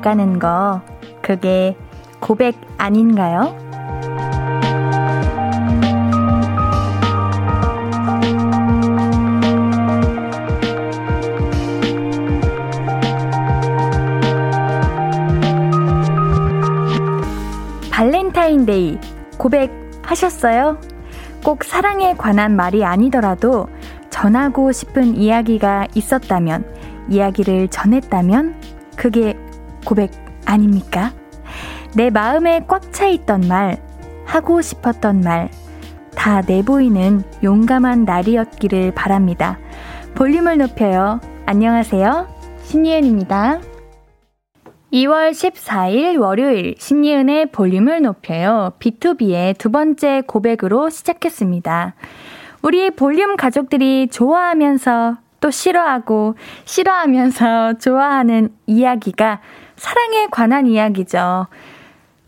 나가는 거, 그게 고백 아닌가요? 발렌타인데이 고백하셨어요? 꼭 사랑에 관한 말이 아니더라도 전하고 싶은 이야기가 있었다면, 이야기를 전했다면, 그게 고백 아닙니까? 내 마음에 꽉 차 있던 말, 하고 싶었던 말, 다 내보이는 용감한 날이었기를 바랍니다. 볼륨을 높여요. 안녕하세요. 신예은입니다. 2월 14일 월요일 신예은의 볼륨을 높여요. B2B의 두 번째 고백으로 시작했습니다. 우리 볼륨 가족들이 좋아하면서 또 싫어하고 싫어하면서 좋아하는 이야기가 사랑에 관한 이야기죠.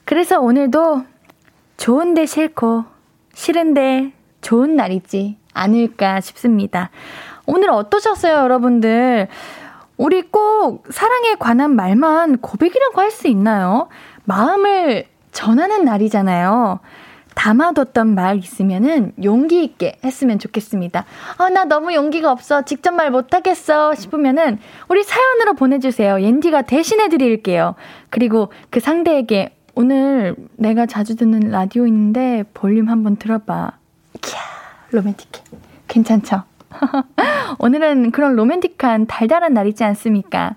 그래서 오늘도 좋은데 싫고 싫은데 좋은 날이지 않을까 싶습니다. 오늘 어떠셨어요, 여러분들? 우리 꼭 사랑에 관한 말만 고백이라고 할 수 있나요? 마음을 전하는 날이잖아요. 담아뒀던 말 있으면은 용기 있게 했으면 좋겠습니다. 아, 나 너무 용기가 없어. 직접 말 못하겠어. 싶으면은 우리 사연으로 보내주세요. 옌디가 대신해 드릴게요. 그리고 그 상대에게 오늘 내가 자주 듣는 라디오 있는데 볼륨 한번 들어봐. 이야, 로맨틱해. 괜찮죠? 오늘은 그런 로맨틱한 달달한 날이지 않습니까?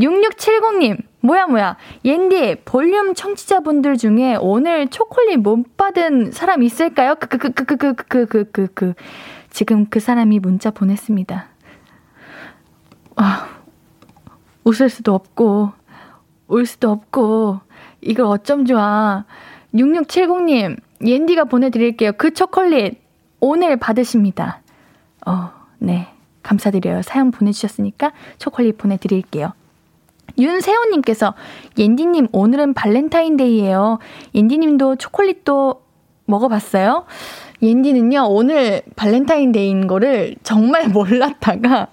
6670님, 뭐야, 뭐야. 옌디, 볼륨 청취자분들 중에 오늘 초콜릿 못 받은 사람 있을까요? 그, 그, 그, 그, 그, 그, 그, 그, 그, 그. 지금 그 사람이 문자 보냈습니다. 아, 웃을 수도 없고, 울 수도 없고, 이걸 어쩜 좋아. 6670님, 옌디가 보내드릴게요. 그 초콜릿 오늘 받으십니다. 어, 네. 감사드려요. 사연 보내주셨으니까 초콜릿 보내드릴게요. 윤세호님께서 옌디님 오늘은 발렌타인데이예요. 옌디님도 초콜릿도 먹어봤어요? 옌디는요 오늘 발렌타인데이인 거를 정말 몰랐다가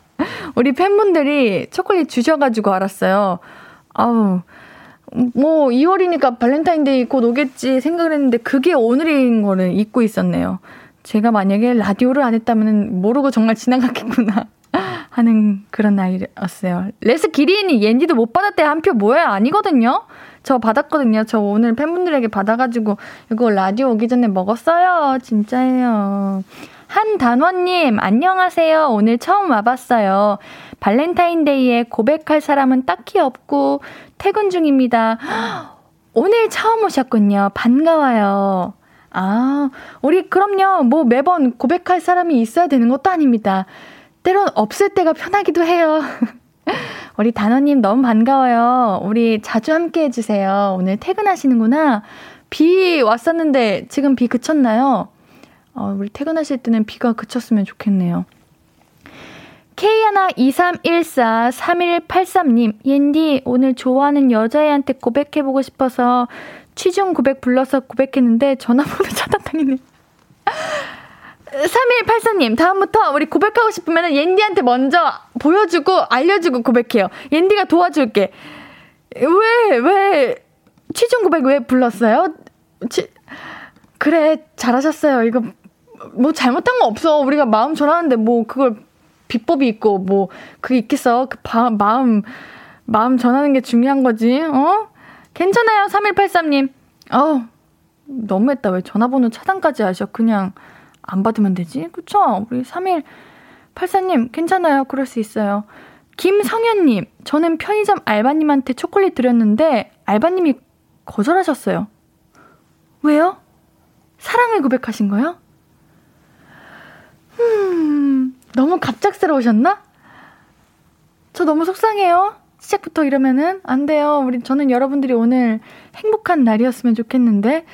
우리 팬분들이 초콜릿 주셔가지고 알았어요. 아우 뭐 2월이니까 발렌타인데이 곧 오겠지 생각을 했는데 그게 오늘인 거를 잊고 있었네요. 제가 만약에 라디오를 안 했다면 모르고 정말 지나갔겠구나 하는 그런 날이었어요. 레스 기리인이 옌디도 못 받았대 한 표 뭐야 아니거든요. 저 받았거든요. 저 오늘 팬분들에게 받아가지고 이거 라디오 오기 전에 먹었어요. 진짜예요. 한단원님 안녕하세요. 오늘 처음 와봤어요. 발렌타인데이에 고백할 사람은 딱히 없고 퇴근 중입니다. 오늘 처음 오셨군요. 반가워요. 아, 우리 그럼요. 뭐 매번 고백할 사람이 있어야 되는 것도 아닙니다. 때론 없을 때가 편하기도 해요. 우리 단원님 너무 반가워요. 우리 자주 함께 해주세요. 오늘 퇴근하시는구나. 비 왔었는데 지금 비 그쳤나요? 어, 우리 퇴근하실 때는 비가 그쳤으면 좋겠네요. K123143183님, 옌디, 오늘 좋아하는 여자애한테 고백해보고 싶어서 취중 고백 불러서 고백했는데 전화번호 차단당했네. 3184님, 다음부터 우리 고백하고 싶으면 옌디한테 먼저 보여주고 알려주고 고백해요. 옌디가 도와줄게. 왜, 왜, 취중 고백 왜 불렀어요? 치, 그래, 잘하셨어요. 이거, 뭐 잘못한 거 없어. 우리가 마음 전하는데 뭐 그걸 비법이 있고 뭐 그게 있겠어. 그 바, 마음, 마음 전하는 게 중요한 거지, 어? 괜찮아요, 3183님. 어 너무했다. 왜 전화번호 차단까지 하셔? 그냥 안 받으면 되지? 그쵸? 우리 3184님, 괜찮아요. 그럴 수 있어요. 김성현님, 저는 편의점 알바님한테 초콜릿 드렸는데, 알바님이 거절하셨어요. 왜요? 사랑을 고백하신 거요? 음, 너무 갑작스러우셨나? 저 너무 속상해요. 시작부터 이러면은 안 돼요. 우리 저는 여러분들이 오늘 행복한 날이었으면 좋겠는데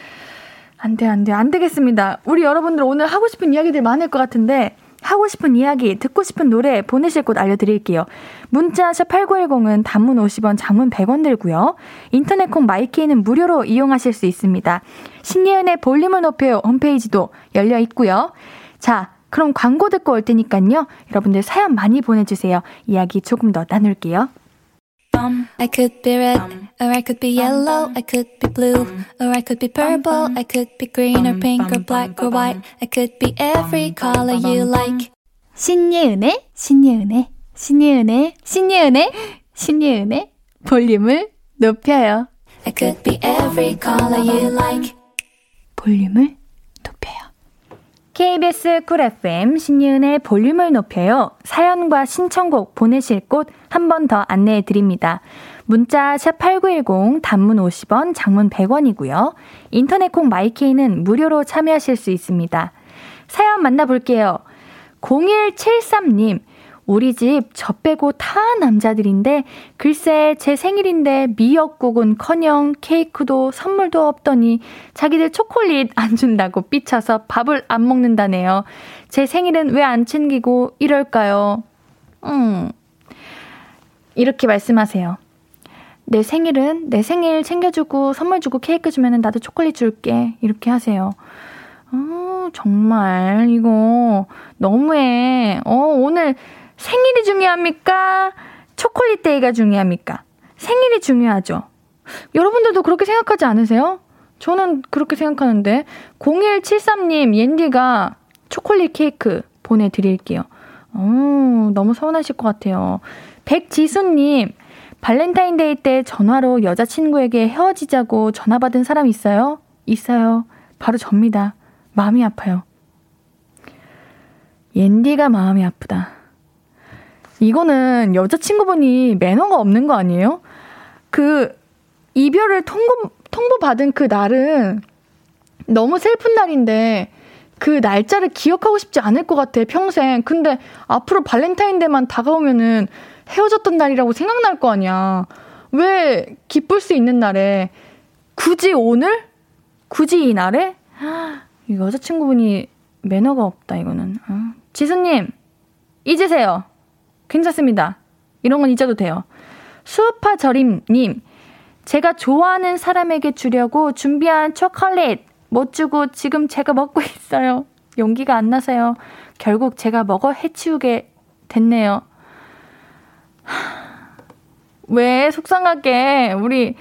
안 돼, 안 돼, 안 되겠습니다. 우리 여러분들 오늘 하고 싶은 이야기들 많을 것 같은데 하고 싶은 이야기, 듣고 싶은 노래 보내실 곳 알려드릴게요. 문자 샵 8910은 단문 50원, 장문 100원 들고요. 인터넷 콩 마이케이는 무료로 이용하실 수 있습니다. 신예은의 볼륨을 높여요 홈페이지도 열려 있고요. 자, 그럼 광고 듣고 올 테니까요. 여러분들 사연 많이 보내주세요. 이야기 조금 더 나눌게요. I could be red, or I could be yellow, I could be blue, or I could be purple, I could be green or pink or black or white, I could be every color you like. 신예은의, 신예은의, 신예은의, 신예은의, 신예은의 볼륨을 높여요. I could be every color you like. 볼륨을 높여요. KBS 쿨 FM 신예은의 볼륨을 높여요. 사연과 신청곡 보내실 곳 한 번 더 안내해 드립니다. 문자 샵8910 단문 50원, 장문 100원이고요. 인터넷 콩 마이케이는 무료로 참여하실 수 있습니다. 사연 만나볼게요. 0173님, 우리 집 저 빼고 다 남자들인데 글쎄 제 생일인데 미역국은 커녕 케이크도 선물도 없더니 자기들 초콜릿 안 준다고 삐쳐서 밥을 안 먹는다네요. 제 생일은 왜 안 챙기고 이럴까요? 음. 이렇게 말씀하세요. 내 생일은 내 생일 챙겨주고 선물 주고 케이크 주면은 나도 초콜릿 줄게. 이렇게 하세요. 어, 정말 이거 너무해. 어, 오늘 생일이 중요합니까? 초콜릿 데이가 중요합니까? 생일이 중요하죠. 여러분들도 그렇게 생각하지 않으세요? 저는 그렇게 생각하는데 0173님 옌디가 초콜릿 케이크 보내드릴게요. 어, 너무 서운하실 것 같아요. 백지수님 발렌타인데이 때 전화로 여자친구에게 헤어지자고 전화 받은 사람 있어요? 있어요. 바로 접니다. 마음이 아파요. 옌디가 마음이 아프다. 이거는 여자친구분이 매너가 없는 거 아니에요? 그, 이별을 통보, 통보받은 그 날은 너무 슬픈 날인데, 그 날짜를 기억하고 싶지 않을 것 같아, 평생. 근데 앞으로 발렌타인데이만 다가오면은 헤어졌던 날이라고 생각날 거 아니야. 왜 기쁠 수 있는 날에 굳이 오늘? 굳이 이 날에? 이 여자친구분이 매너가 없다, 이거는. 어. 지수님, 잊으세요. 괜찮습니다. 이런 건 잊어도 돼요. 수우파 절임님, 제가 좋아하는 사람에게 주려고 준비한 초콜릿 못 주고 지금 제가 먹고 있어요. 용기가 안 나서요. 결국 제가 먹어 해치우게 됐네요. 왜 속상하게 우리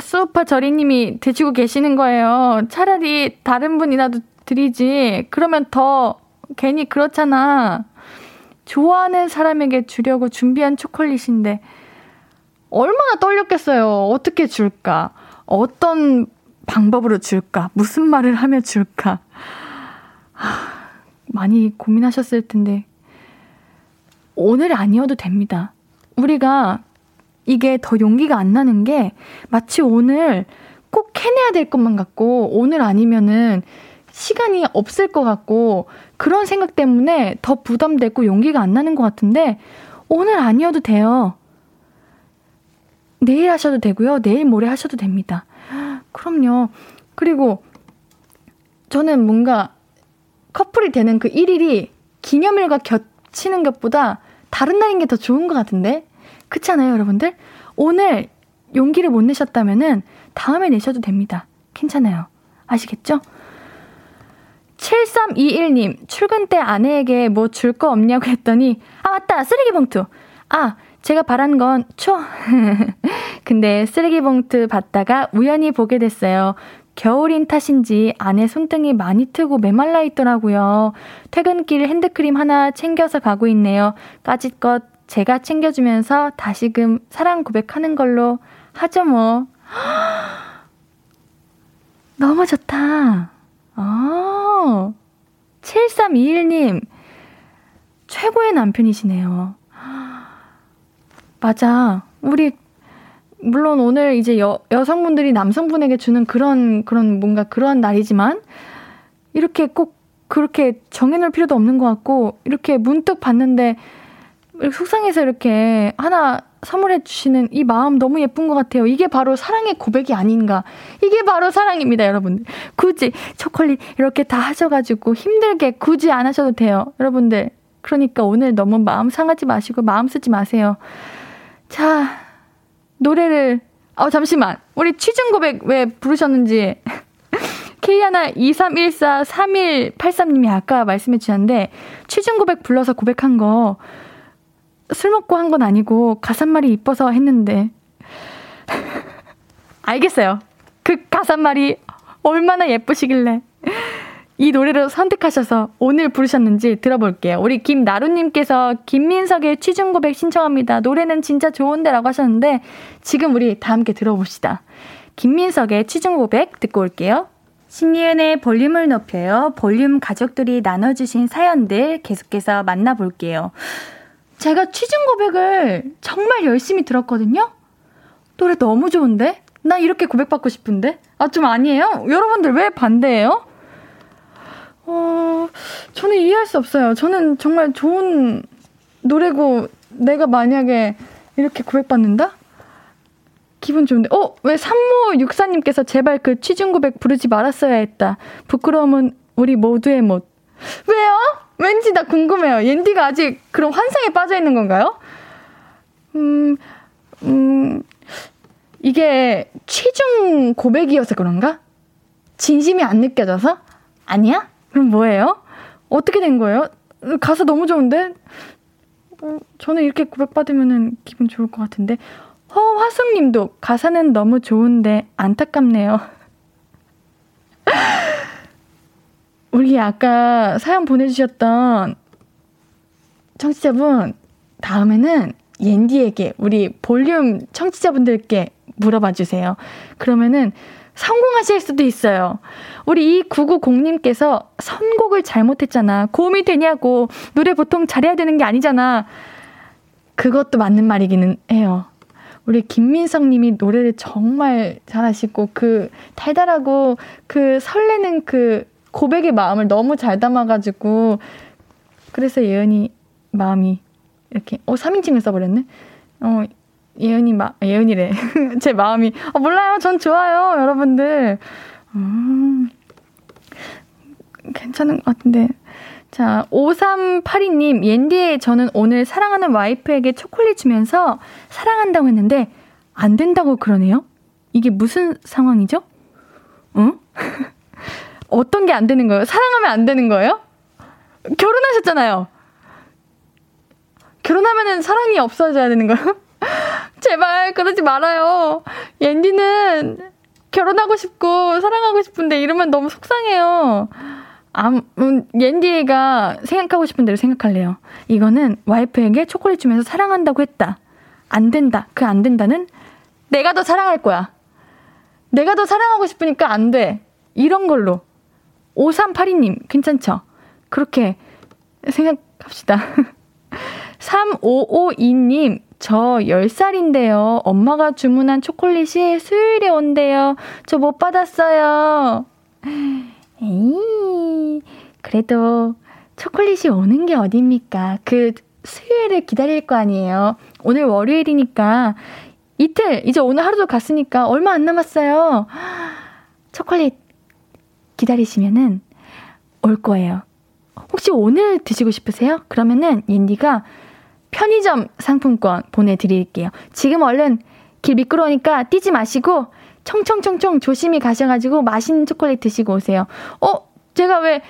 수우파 저리님이 드시고 계시는 거예요. 차라리 다른 분이라도 드리지. 그러면 더 괜히 그렇잖아. 좋아하는 사람에게 주려고 준비한 초콜릿인데 얼마나 떨렸겠어요. 어떻게 줄까? 어떤 방법으로 줄까? 무슨 말을 하며 줄까? 하, 많이 고민하셨을 텐데 오늘 아니어도 됩니다. 우리가 이게 더 용기가 안 나는 게 마치 오늘 꼭 해내야 될 것만 같고 오늘 아니면은 시간이 없을 것 같고 그런 생각 때문에 더 부담되고 용기가 안 나는 것 같은데 오늘 아니어도 돼요. 내일 하셔도 되고요. 내일 모레 하셔도 됩니다. 그럼요. 그리고 저는 뭔가 커플이 되는 그 1일이 기념일과 겹치는 것보다 다른 날인 게 더 좋은 것 같은데? 그렇지 않아요, 여러분들? 오늘 용기를 못 내셨다면은 다음에 내셔도 됩니다. 괜찮아요. 아시겠죠? 7321님, 출근 때 아내에게 뭐 줄 거 없냐고 했더니, 아, 맞다! 쓰레기 봉투! 아, 제가 바란 건 초. 근데 쓰레기 봉투 받다가 우연히 보게 됐어요. 겨울인 탓인지 안에 손등이 많이 트고 메말라 있더라고요. 퇴근길 핸드크림 하나 챙겨서 가고 있네요. 까짓것 제가 챙겨주면서 다시금 사랑 고백하는 걸로 하죠 뭐. 너무 좋다. 아, 7321님, 최고의 남편이시네요. 맞아. 우리 물론 오늘 이제 여, 여성분들이 남성분에게 주는 그런, 그런 뭔가 그러한 날이지만, 이렇게 꼭 그렇게 정해놓을 필요도 없는 것 같고, 이렇게 문득 봤는데, 속상해서 이렇게 하나 선물해 주시는 이 마음 너무 예쁜 것 같아요. 이게 바로 사랑의 고백이 아닌가. 이게 바로 사랑입니다, 여러분들. 굳이 초콜릿 이렇게 다 하셔가지고 힘들게 굳이 안 하셔도 돼요. 여러분들. 그러니까 오늘 너무 마음 상하지 마시고 마음 쓰지 마세요. 자, 노래를, 어, 잠시만. 우리 취중 고백 왜 부르셨는지. K하나 2314-3183님이 아까 말씀해 주셨는데, 취중 고백 불러서 고백한 거, 술 먹고 한 건 아니고, 가사말이 이뻐서 했는데. 알겠어요. 그 가사말이 얼마나 예쁘시길래 이 노래를 선택하셔서 오늘 부르셨는지 들어볼게요. 우리 김나루님께서 김민석의 취중 고백 신청합니다. 노래는 진짜 좋은데라고 하셨는데 지금 우리 다 함께 들어봅시다. 김민석의 취중 고백 듣고 올게요. 신예은의 볼륨을 높여요. 볼륨 가족들이 나눠주신 사연들 계속해서 만나볼게요. 제가 취중 고백을 정말 열심히 들었거든요? 노래 너무 좋은데? 나 이렇게 고백받고 싶은데? 아, 좀 아니에요? 여러분들 왜 반대해요? 어, 저는 이해할 수 없어요. 저는 정말 좋은 노래고, 내가 만약에 이렇게 고백받는다? 기분 좋은데. 어, 왜 산모 육사님께서 제발 그 취중 고백 부르지 말았어야 했다. 부끄러움은 우리 모두의 못. 왜요? 왠지 나 궁금해요. 옌디가 아직 그런 환상에 빠져 있는 건가요? 음, 음, 이게 취중 고백이어서 그런가? 진심이 안 느껴져서? 아니야? 그럼 뭐예요? 어떻게 된 거예요? 가사 너무 좋은데? 어, 저는 이렇게 고백받으면 기분 좋을 것 같은데. 허화숙 님도 가사는 너무 좋은데 안타깝네요. 우리 아까 사연 보내주셨던 청취자분, 다음에는 옌디에게, 우리 볼륨 청취자분들께 물어봐 주세요. 그러면은 성공하실 수도 있어요. 우리 이 990님께서 선곡을 잘못했잖아. 고음이 되냐고. 노래 보통 잘해야 되는 게 아니잖아. 그것도 맞는 말이기는 해요. 우리 김민성 님이 노래를 정말 잘하시고 그 달달하고 그 설레는 그 고백의 마음을 너무 잘 담아가지고 그래서 예은이 마음이 이렇게 어 3인칭을 써버렸네. 어 예은이 마, 예은이래. 제 마음이, 어, 몰라요. 전 좋아요. 여러분들. 음, 괜찮은 것 같은데. 자, 5382님, 옌디에 저는 오늘 사랑하는 와이프에게 초콜릿 주면서 사랑한다고 했는데, 안 된다고 그러네요? 이게 무슨 상황이죠? 응? 어떤 게 안 되는 거예요? 사랑하면 안 되는 거예요? 결혼하셨잖아요. 결혼하면은 사랑이 없어져야 되는 거예요? 제발 그러지 말아요. 옌디는 결혼하고 싶고 사랑하고 싶은데 이러면 너무 속상해요. 아, 음, 옌디가 생각하고 싶은 대로 생각할래요. 이거는 와이프에게 초콜릿 주면서 사랑한다고 했다. 안 된다. 그 안 된다는 내가 더 사랑할 거야. 내가 더 사랑하고 싶으니까 안 돼. 이런 걸로. 5382님, 괜찮죠? 그렇게 생각합시다. 3552님, 저 10살인데요. 엄마가 주문한 초콜릿이 수요일에 온대요. 저 못 받았어요. 에이, 그래도 초콜릿이 오는 게 어딥니까? 그 수요일을 기다릴 거 아니에요. 오늘 월요일이니까 이틀, 이제 오늘 하루도 갔으니까 얼마 안 남았어요. 초콜릿 기다리시면은 올 거예요. 혹시 오늘 드시고 싶으세요? 그러면은 옌디가 편의점 상품권 보내드릴게요. 지금 얼른 길 미끄러우니까 뛰지 마시고 청청청청 조심히 가셔가지고 맛있는 초콜릿 드시고 오세요. 어? 제가 왜,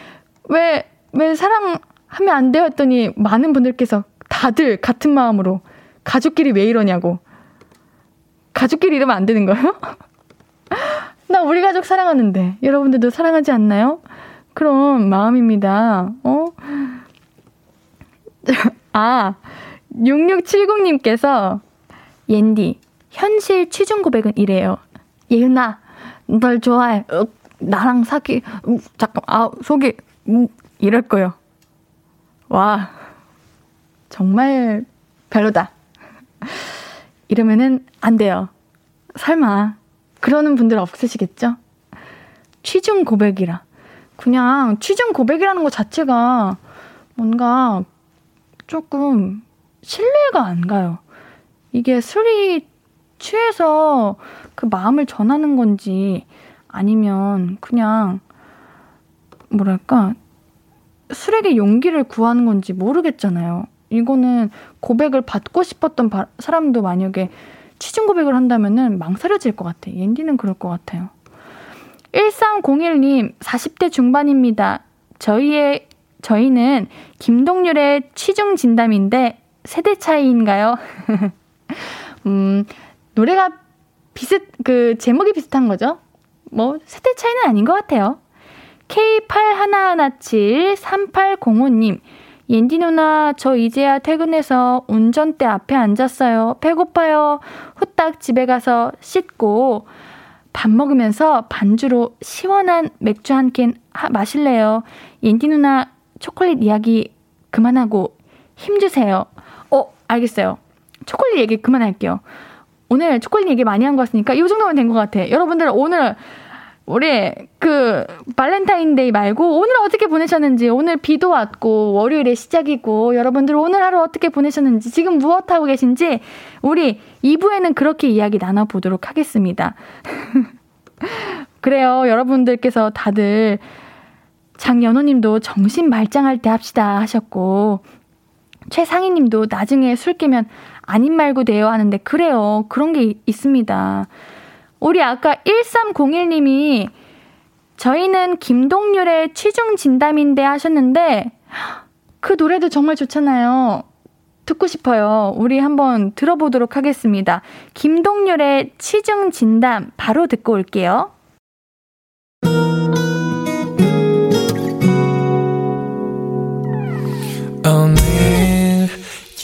왜, 왜 사랑하면 안 돼요? 했더니 많은 분들께서 다들 같은 마음으로 가족끼리 왜 이러냐고. 가족끼리 이러면 안 되는 거예요? 나 우리 가족 사랑하는데 여러분들도 사랑하지 않나요? 그럼 마음입니다. 어? 아, 6670님께서 옌디 현실 취중 고백은 이래요. 예은아, 널 좋아해. 어, 나랑 사귀. 음, 잠깐, 아, 속이 음, 이럴 거요. 와, 정말 별로다. 이러면은 안 돼요. 설마 그러는 분들 없으시겠죠? 취중 고백이라. 그냥 취중 고백이라는 것 자체가 뭔가 조금 신뢰가 안 가요. 이게 술이 취해서 그 마음을 전하는 건지 아니면 그냥 뭐랄까 술에게 용기를 구하는 건지 모르겠잖아요. 이거는 고백을 받고 싶었던 바, 사람도 만약에 취중 고백을 한다면은 망설여질 것 같아. 옌디는 그럴 것 같아요. 1301님, 40대 중반입니다. 저희의, 저희는 김동률의 취중 진담인데 세대 차이인가요? 음, 노래가 비슷, 그, 제목이 비슷한 거죠? 뭐, 세대 차이는 아닌 것 같아요. K81173805님, 옌디 누나, 저 이제야 퇴근해서 운전대 앞에 앉았어요. 배고파요. 후딱 집에 가서 씻고 밥 먹으면서 반주로 시원한 맥주 한 캔 마실래요. 옌디 누나, 초콜릿 이야기 그만하고 힘주세요. 어, 알겠어요. 초콜릿 얘기 그만할게요. 오늘 초콜릿 얘기 많이 한 것 같으니까 이 정도면 된 것 같아. 여러분들 오늘 우리 그 발렌타인데이 말고 오늘 어떻게 보내셨는지 오늘 비도 왔고 월요일에 시작이고 여러분들 오늘 하루 어떻게 보내셨는지 지금 무엇 하고 계신지 우리 2부에는 그렇게 이야기 나눠보도록 하겠습니다. 그래요. 여러분들께서 다들 장연호님도 정신 말짱할 때 합시다 하셨고 최상희 님도 나중에 술 깨면 아님 말고 돼요 하는데 그래요. 그런 게 있습니다. 우리 아까 1301 님이 저희는 김동률의 취중 진담인데 하셨는데 그 노래도 정말 좋잖아요. 듣고 싶어요. 우리 한번 들어보도록 하겠습니다. 김동률의 취중 진담 바로 듣고 올게요.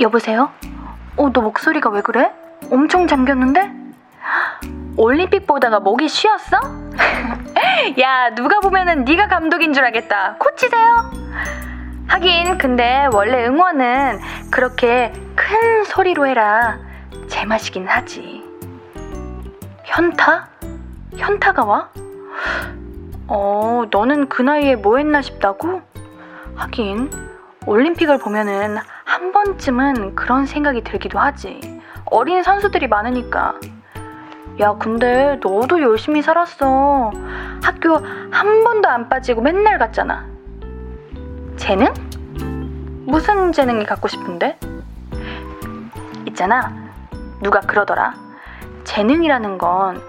여보세요? 어, 너 목소리가 왜 그래? 엄청 잠겼는데? 올림픽 보다가 목이 쉬었어? 야, 누가 보면은 네가 감독인 줄 알겠다. 코치세요? 하긴 근데 원래 응원은 그렇게 큰 소리로 해라. 제맛이긴 하지. 현타? 현타가 와? 어, 너는 그 나이에 뭐 했나 싶다고? 하긴 올림픽을 보면은 한 번쯤은 그런 생각이 들기도 하지. 어린 선수들이 많으니까. 야, 근데 너도 열심히 살았어. 학교 한 번도 안 빠지고 맨날 갔잖아. 재능? 무슨 재능이 갖고 싶은데? 있잖아. 누가 그러더라. 재능이라는 건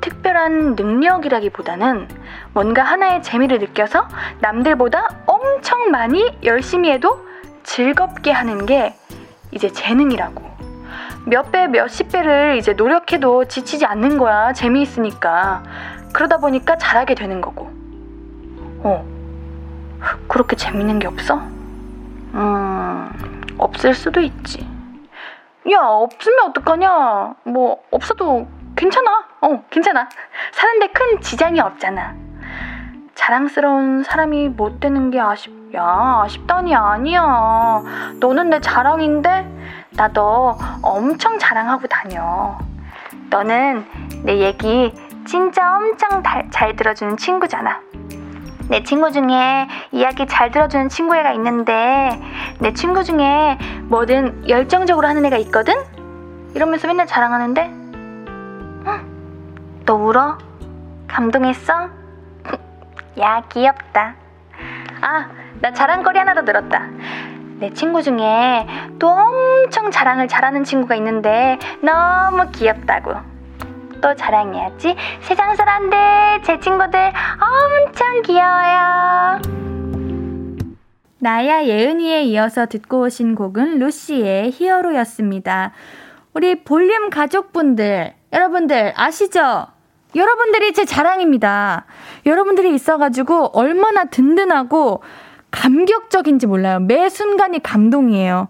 특별한 능력이라기보다는 뭔가 하나의 재미를 느껴서 남들보다 엄청 많이 열심히 해도 즐겁게 하는 게 이제 재능이라고. 몇 배, 몇십 배를 이제 노력해도 지치지 않는 거야. 재미있으니까. 그러다 보니까 잘하게 되는 거고. 어. 그렇게 재밌는 게 없어? 음, 없을 수도 있지. 야, 없으면 어떡하냐? 뭐, 없어도 괜찮아. 어, 괜찮아. 사는데 큰 지장이 없잖아. 자랑스러운 사람이 못 되는 게 아쉽, 야, 아쉽다니 아니야. 너는 내 자랑인데? 나 너 엄청 자랑하고 다녀. 너는 내 얘기 진짜 엄청 달, 잘 들어주는 친구잖아. 내 친구 중에 이야기 잘 들어주는 친구 애가 있는데 내 친구 중에 뭐든 열정적으로 하는 애가 있거든? 이러면서 맨날 자랑하는데 응? 너 울어? 감동했어? 야 귀엽다. 아, 나 자랑거리 하나 더 늘었다. 내 친구 중에 또 엄청 자랑을 잘하는 친구가 있는데 너무 귀엽다고. 또 자랑해야지. 세상 사람들, 제 친구들 엄청 귀여워요. 나야 예은이에 이어서 듣고 오신 곡은 루시의 히어로였습니다. 우리 볼륨 가족분들, 여러분들 아시죠? 여러분들이 제 자랑입니다. 여러분들이 있어가지고 얼마나 든든하고 감격적인지 몰라요. 매 순간이 감동이에요.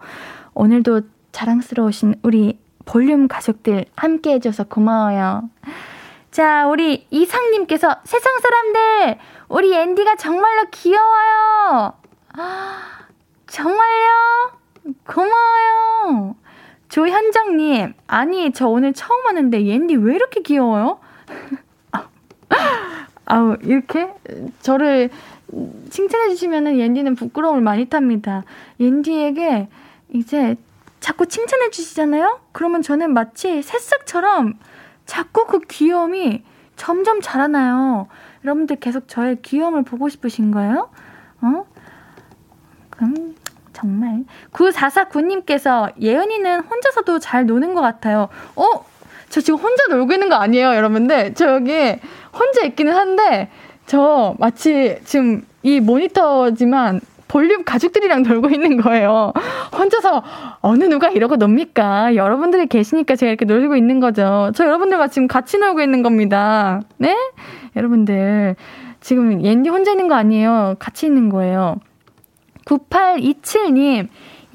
오늘도 자랑스러우신 우리 볼륨 가족들 함께 해줘서 고마워요. 자, 우리 이상님께서 세상 사람들, 우리 앤디가 정말로 귀여워요. 아, 정말요? 고마워요. 조현정님, 아니, 저 오늘 처음 왔는데 앤디 왜 이렇게 귀여워요? 아우, 이렇게 저를 칭찬해 주시면은 옌디는 부끄러움을 많이 탑니다. 옌디에게 이제 자꾸 칭찬해 주시잖아요? 그러면 저는 마치 새싹처럼 자꾸 그 귀여움이 점점 자라나요. 여러분들 계속 저의 귀여움을 보고 싶으신 거예요? 어? 그럼 정말 9449님께서 예은이는 혼자서도 잘 노는 것 같아요. 어? 저 지금 혼자 놀고 있는 거 아니에요, 여러분들? 저 여기 혼자 있기는 한데 저 마치 지금 이 모니터지만 볼륨 가족들이랑 놀고 있는 거예요. 혼자서 어느 누가 이러고 놉니까? 여러분들이 계시니까 제가 이렇게 놀고 있는 거죠. 저 여러분들과 지금 같이 놀고 있는 겁니다. 네? 여러분들 지금 옌디 혼자 있는 거 아니에요. 같이 있는 거예요. 9827님,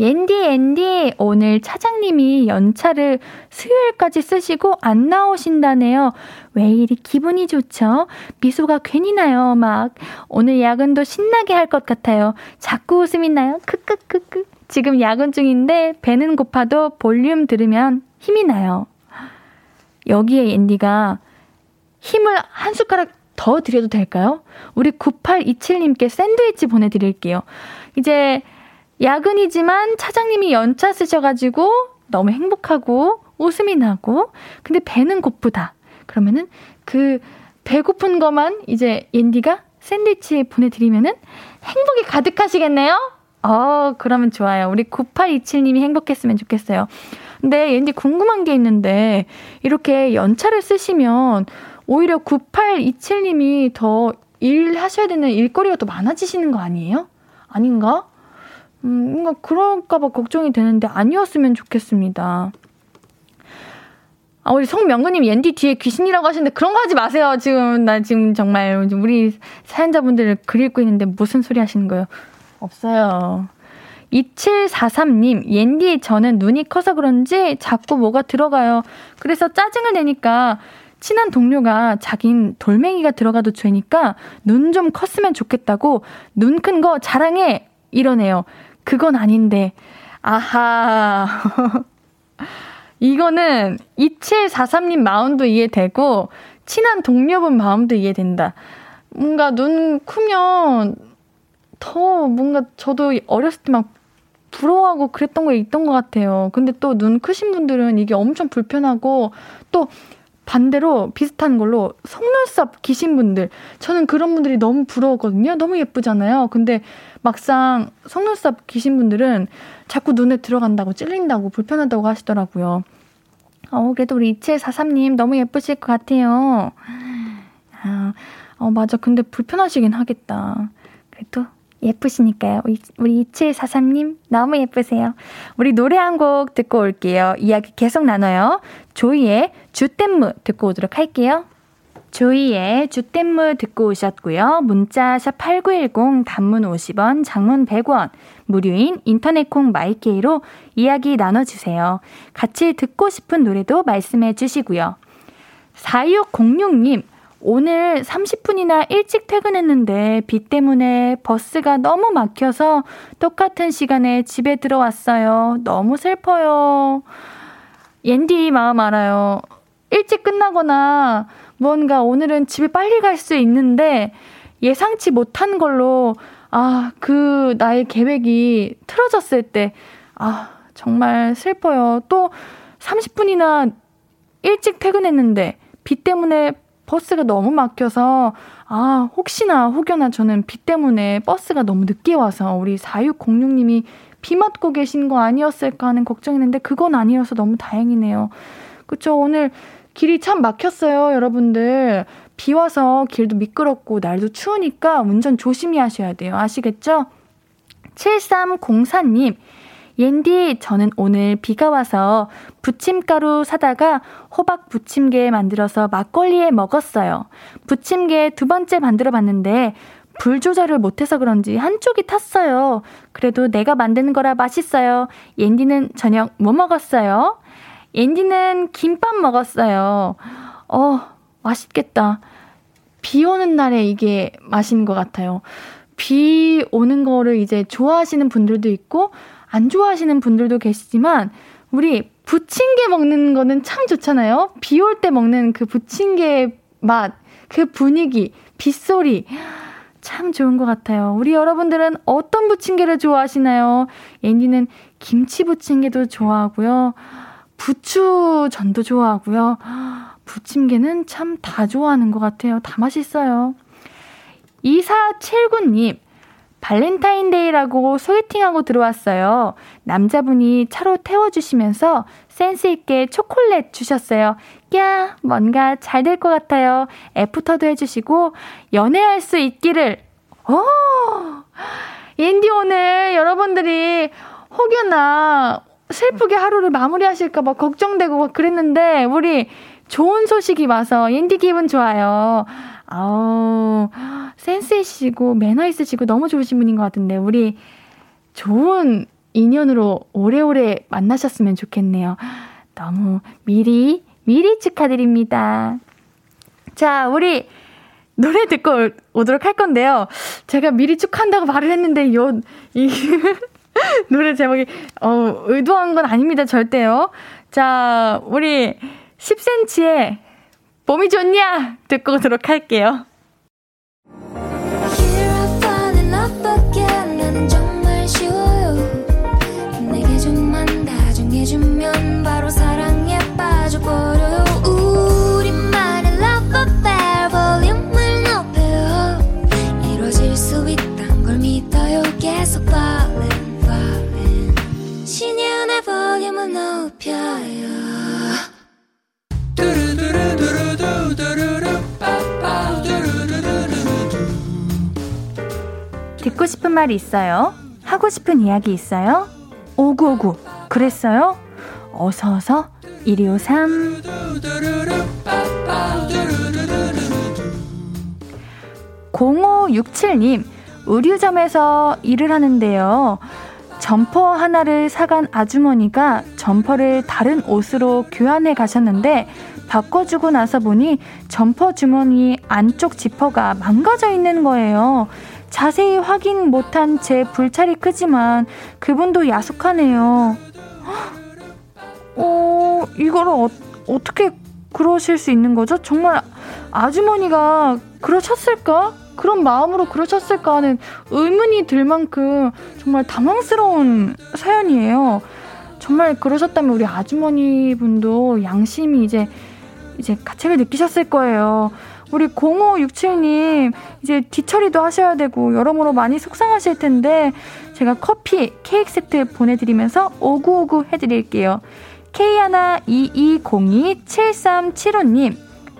옌디, 옌디, 오늘 차장님이 연차를 수요일까지 쓰시고 안 나오신다네요. 왜 이리 기분이 좋죠? 미소가 괜히 나요, 막. 오늘 야근도 신나게 할 것 같아요. 자꾸 웃음이 나요. 크크크크. 지금 야근 중인데 배는 고파도 볼륨 들으면 힘이 나요. 여기에 앤디가 힘을 한 숟가락 더 드려도 될까요? 우리 9827님께 샌드위치 보내드릴게요. 이제 야근이지만 차장님이 연차 쓰셔가지고 너무 행복하고 웃음이 나고 근데 배는 고프다. 그러면은 그 배고픈 것만 이제 옌디가 샌드위치 보내드리면은 행복이 가득하시겠네요? 어, 그러면 좋아요. 우리 9827님이 행복했으면 좋겠어요. 근데 옌디 궁금한 게 있는데 이렇게 연차를 쓰시면 오히려 9827님이 더 일하셔야 되는 일거리가 더 많아지시는 거 아니에요? 아닌가? 음, 뭔가 그럴까봐 걱정이 되는데 아니었으면 좋겠습니다. 아, 우리 송명근님 옌디 뒤에 귀신이라고 하시는데 그런 거 하지 마세요. 지금 나 지금 정말 우리 사연자분들을 그리고 있는데 무슨 소리 하시는 거예요? 없어요. 2743님, 옌디 저는 눈이 커서 그런지 자꾸 뭐가 들어가요. 그래서 짜증을 내니까 친한 동료가 자긴 돌멩이가 들어가도 죄니까 눈 좀 컸으면 좋겠다고 눈 큰 거 자랑해 이러네요. 그건 아닌데. 아하. 이거는 2743님 마음도 이해되고, 친한 동료분 마음도 이해된다. 뭔가 눈 크면 더 뭔가 저도 어렸을 때 막 부러워하고 그랬던 거 있던 것 같아요. 근데 또 눈 크신 분들은 이게 엄청 불편하고 또 반대로 비슷한 걸로 속눈썹 기신 분들 저는 그런 분들이 너무 부러웠거든요. 너무 예쁘잖아요. 근데 막상 속눈썹 기신 분들은 자꾸 눈에 들어간다고 찔린다고 불편하다고 하시더라고요. 어, 그래도 우리 2743님 너무 예쁘실 것 같아요. 아, 어, 맞아. 근데 불편하시긴 하겠다. 그래도 예쁘시니까요. 우리 2743님 너무 예쁘세요. 우리 노래 한 곡 듣고 올게요. 이야기 계속 나눠요. 조이의 주댐무 듣고 오도록 할게요. 조이의 주댐무 듣고 오셨고요. 문자 샵 8910 단문 50원, 장문 100원, 무료인 인터넷 콩 마이케이로 이야기 나눠주세요. 같이 듣고 싶은 노래도 말씀해 주시고요. 4606님, 오늘 30분이나 일찍 퇴근했는데 비 때문에 버스가 너무 막혀서 똑같은 시간에 집에 들어왔어요. 너무 슬퍼요. 옌디 마음 알아요. 일찍 끝나거나 뭔가 오늘은 집에 빨리 갈 수 있는데 예상치 못한 걸로 아, 그 나의 계획이 틀어졌을 때 아, 정말 슬퍼요. 또 30분이나 일찍 퇴근했는데 비 때문에 버스가 너무 막혀서 아 혹시나 혹여나 저는 비 때문에 버스가 너무 늦게 와서 우리 4606님이 비 맞고 계신 거 아니었을까 하는 걱정했는데 그건 아니어서 너무 다행이네요. 그쵸 오늘 길이 참 막혔어요 여러분들 비 와서 길도 미끄럽고 날도 추우니까 운전 조심히 하셔야 돼요 아시겠죠? 7304님 옌디, 저는 오늘 비가 와서 부침가루 사다가 호박 부침개 만들어서 막걸리에 먹었어요. 부침개 두 번째 만들어 봤는데 불 조절을 못해서 그런지 한쪽이 탔어요. 그래도 내가 만드는 거라 맛있어요. 옌디는 저녁 뭐 먹었어요? 옌디는 김밥 먹었어요. 어, 맛있겠다. 비 오는 날에 이게 맛있는 것 같아요. 비 오는 거를 이제 좋아하시는 분들도 있고, 안 좋아하시는 분들도 계시지만, 우리 부침개 먹는 거는 참 좋잖아요. 비 올 때 먹는 그 부침개 맛, 그 분위기, 빗소리. 참 좋은 것 같아요. 우리 여러분들은 어떤 부침개를 좋아하시나요? 옌디는 김치 부침개도 좋아하고요. 부추전도 좋아하고요. 부침개는 참 다 좋아하는 것 같아요. 다 맛있어요. 2479님, 발렌타인데이라고 소개팅하고 들어왔어요. 남자분이 차로 태워주시면서 센스있게 초콜릿 주셨어요. 야, 뭔가 잘 될 것 같아요. 애프터도 해주시고, 연애할 수 있기를. 오! 인디 오늘 여러분들이 혹여나 슬프게 하루를 마무리하실까봐 걱정되고 막 그랬는데, 우리 좋은 소식이 와서 인디 기분 좋아요. 아우, 센스 있으시고, 매너 있으시고, 너무 좋으신 분인 것 같은데, 우리 좋은 인연으로 오래오래 만나셨으면 좋겠네요. 너무 미리, 미리 축하드립니다. 자, 우리 노래 듣고 오도록 할 건데요. 제가 미리 축하한다고 말을 했는데, 요, 이, 노래 제목이, 어, 의도한 건 아닙니다. 절대요. 자, 우리 10cm의 봄이 좋냐? 듣고 오도록 할게요. 바로 사랑 듣고 싶은 말이 있어요? 하고 싶은 이야기 있어요? 오구오구 그랬어요? 어서어서 1253 0567님 의류점에서 일을 하는데요. 점퍼 하나를 사간 아주머니가 점퍼를 다른 옷으로 교환해 가셨는데 바꿔주고 나서 보니 점퍼 주머니 안쪽 지퍼가 망가져 있는 거예요. 자세히 확인 못한 제 불찰이 크지만 그분도 야속하네요. 어, 이거를 어, 어떻게 그러실 수 있는 거죠? 정말 아주머니가 그러셨을까? 그런 마음으로 그러셨을까 하는 의문이 들 만큼 정말 당황스러운 사연이에요. 정말 그러셨다면 우리 아주머니 분도 양심이 이제 이제 가책을 느끼셨을 거예요. 우리 0567님 이제 뒤처리도 하셔야 되고 여러모로 많이 속상하실 텐데 제가 커피 케이크 세트 보내드리면서 5959 해드릴게요. K122027375님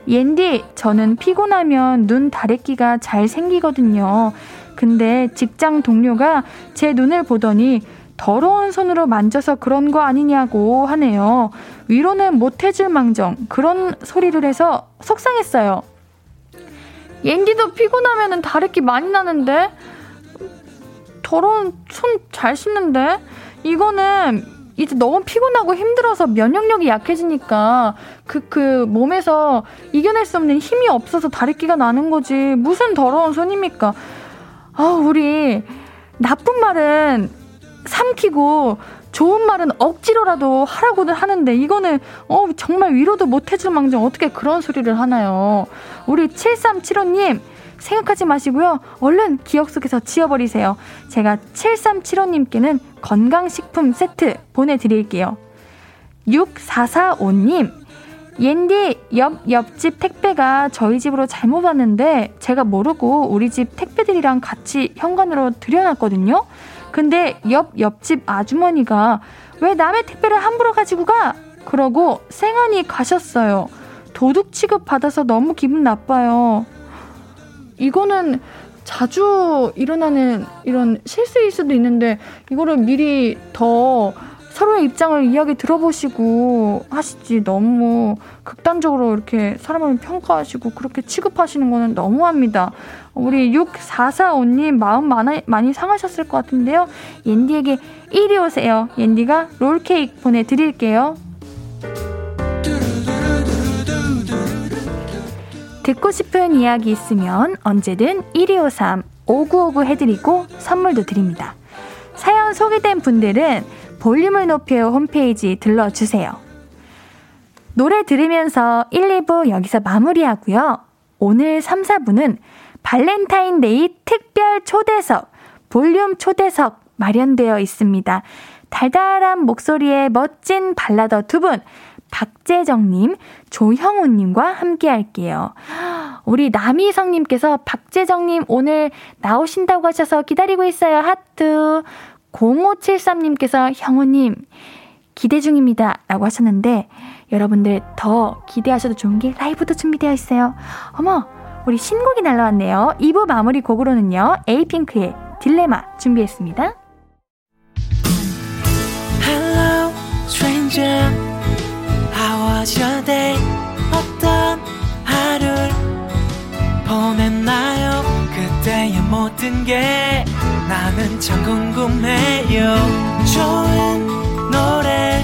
옌디 저는 피곤하면 눈 다래끼가 잘 생기거든요. 근데 직장 동료가 제 눈을 보더니 더러운 손으로 만져서 그런 거 아니냐고 하네요. 위로는 못 해줄 망정 그런 소리를 해서 속상했어요. 옌디도 피곤하면은 다래끼 많이 나는데 더러운 손 잘 씻는데 이거는 이제 너무 피곤하고 힘들어서 면역력이 약해지니까 그, 그 몸에서 이겨낼 수 없는 힘이 없어서 다래끼가 나는 거지. 무슨 더러운 손입니까? 아, 우리 나쁜 말은 삼키고 좋은 말은 억지로라도 하라고는 하는데 이거는 어 정말 위로도 못 해줄 망정 어떻게 그런 소리를 하나요? 우리 7375님 생각하지 마시고요. 얼른 기억 속에서 지워버리세요. 제가 7375님께는 건강식품 세트 보내드릴게요. 6445님, 옌디 옆, 옆집 택배가 저희 집으로 잘못 왔는데 제가 모르고 우리 집 택배들이랑 같이 현관으로 들여놨거든요. 근데 옆 옆집 아주머니가 왜 남의 택배를 함부로 가지고 가? 그러고 생안이 가셨어요. 도둑 취급 받아서 너무 기분 나빠요. 이거는 자주 일어나는 이런 실수일 수도 있는데 이거를 미리 더 서로의 입장을 이야기 들어보시고 하시지 너무 극단적으로 이렇게 사람을 평가하시고 그렇게 취급하시는 거는 너무합니다. 우리 6445님 마음 많아, 많이 상하셨을 것 같은데요. 옌디에게 이리 오세요. 옌디가 롤케이크 보내드릴게요. 듣고 싶은 이야기 있으면 언제든 1253 5959 해드리고 선물도 드립니다. 사연 소개된 분들은 볼륨을 높여 홈페이지 들러주세요. 노래 들으면서 1, 2부 여기서 마무리하고요. 오늘 3, 4부는 발렌타인데이 특별 초대석, 볼륨 초대석 마련되어 있습니다. 달달한 목소리의 멋진 발라더 두 분, 박재정님, 조형우님과 함께 할게요. 우리 남희성님께서 박재정님 오늘 나오신다고 하셔서 기다리고 있어요. 하트. 0573님께서 형우님, 기대 중입니다. 라고 하셨는데, 여러분들 더 기대하셔도 좋은 게 라이브도 준비되어 있어요. 어머, 우리 신곡이 날라왔네요. 2부 마무리 곡으로는요, 에이핑크의 딜레마 준비했습니다. Hello, stranger. How was your day? 어떤 하루를 보냈나요? 그때의 모든 게 나는 참 궁금해요. 좋은 노래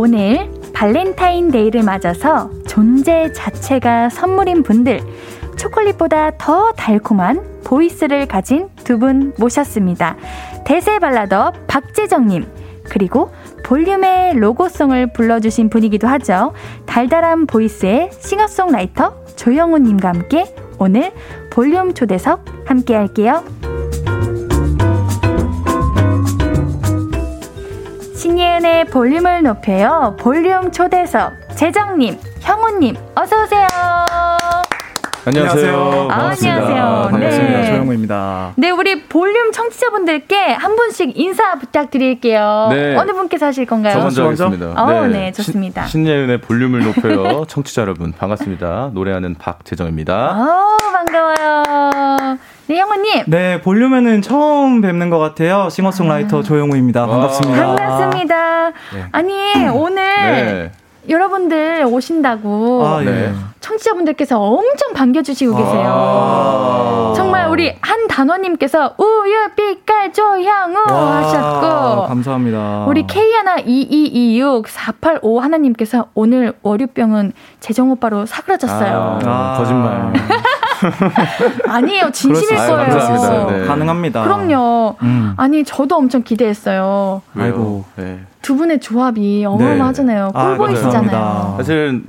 오늘 발렌타인데이를 맞아서 존재 자체가 선물인 분들 초콜릿보다 더 달콤한 voice를 가진 두 분 모셨습니다. 대세 발라더 박재정님, 그리고 볼륨의 로고송을 불러주신 분이기도 하죠. 달달한 voice의 싱어송라이터 조형우님과 함께 오늘 볼륨 초대석 함께 할게요. 신예은의 볼륨을 높여요. 볼륨 초대석 재정님, 형우님, 어서오세요. 안녕하세요. 아, 안녕하세요. 반갑습니다. 네. 조영우입니다. 네, 우리 볼륨 청취자분들께 한 분씩 인사 부탁드릴게요. 네. 어느 분께서 하실 건가요? 저 먼저 하겠습니다. 어, 네. 네, 좋습니다. 신, 예은의 볼륨을 높여요. 청취자 여러분, 반갑습니다. 노래하는 박재정입니다. 어, 반가워요. 네, 영호님. 네, 볼륨에는 처음 뵙는 것 같아요. 싱어송라이터 아. 조영우입니다. 반갑습니다. 반갑습니다. 네. 아니, 오늘 네. 여러분들 오신다고 아, 네. 청취자분들께서 엄청 반겨주시고 계세요. 아~ 정말 우리 한 단원님께서 우유 빛깔 조향우 하셨고 감사합니다. 우리 K 하나 2226 485 하나님께서 오늘 월요병은 재정 오빠로 사그라졌어요. 아, 거짓말. 아니에요, 진심일 거예요. 네. 가능합니다. 그럼요. 음. 아니 저도 엄청 기대했어요. 아이고. 네. 두 분의 조합이 어마어마하잖아요. 네. 꿀보이시잖아요. 아, 사실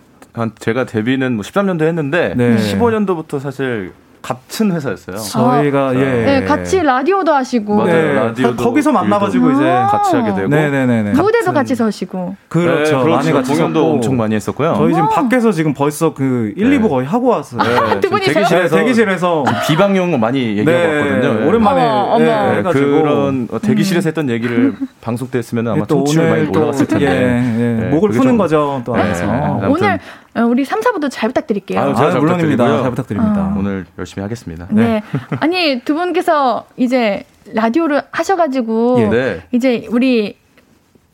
제가 데뷔는 뭐 13년도 했는데 네. 15년도부터 사실 같은 회사였어요. 저희가 아, 예. 네, 같이 라디오도 하시고 맞아요. 네. 라디오도 거기서 만나가지고 이제 같이 하게 되고 네네네 무대도 같이 서시고 그렇죠. 네, 많이 같이 공연도 엄청 많이 했었고요. 저희 지금 밖에서 지금 벌써 그 1, 네. 2부 거의 하고 왔어요. 네. 두 분이세요? 대기실에서, 대기실에서 비방용 많이 얘기하고 왔거든요. 네. 오랜만에 어머, 네, 그런 대기실에서 했던 얘기를 방송 때 했으면 아마 청취율 많이 올라갔을 텐데 예, 예. 목을 푸는 거죠 또 안에서 오늘 어, 우리 3, 4부도 잘 부탁드릴게요. 아유, 아, 물론입니다. 잘 부탁드립니다. 어. 오늘 열심히 하겠습니다. 네. 네. 아니, 두 분께서 이제 라디오를 하셔가지고, 예. 네. 이제 우리